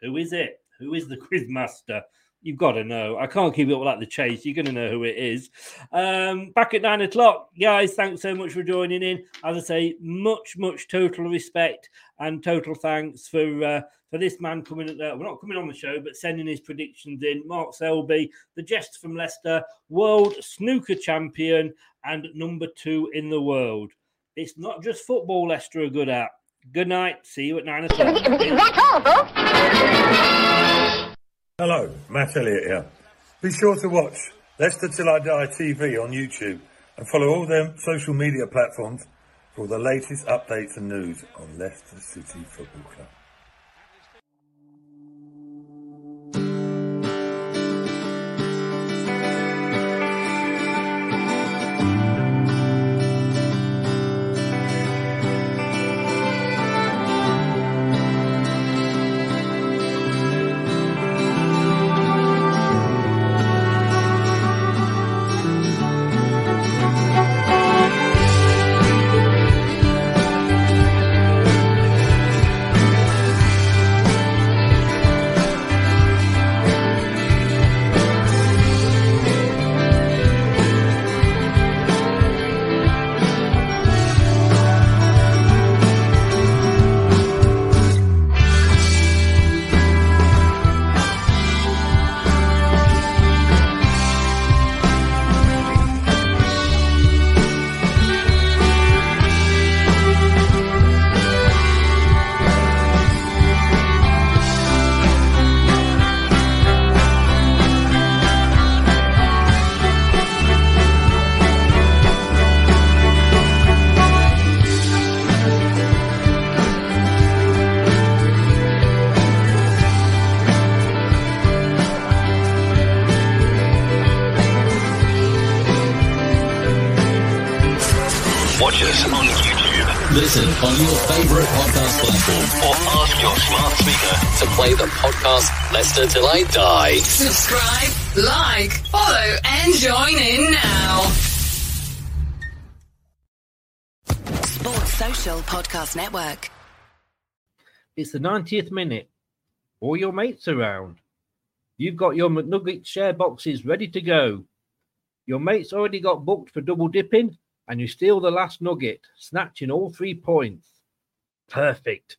Who is it? Who is the Quizmaster? You've got to know. I can't keep it all at the chase. You're going to know who it is. Um, back at nine o'clock, guys. Thanks so much for joining in. As I say, much, much total respect and total thanks for uh, for this man coming. At, uh, well, not coming on the show, but sending his predictions in. Mark Selby, the jest from Leicester, world snooker champion and number two in the world. It's not just football Leicester are good at. Good night. See you at nine o'clock. Hello, Matt Elliott here. Be sure to watch Leicester Till I Die TV on YouTube and follow all their social media platforms for the latest updates and news on Leicester City Football Club. Podcast Leicester Till I Die. Subscribe, like, follow, and join in now. Sports Social Podcast Network. It's the 90th minute. All your mates around. You've got your McNugget share boxes ready to go. Your mates already got booked for double dipping, and you steal the last nugget, snatching all three points. Perfect.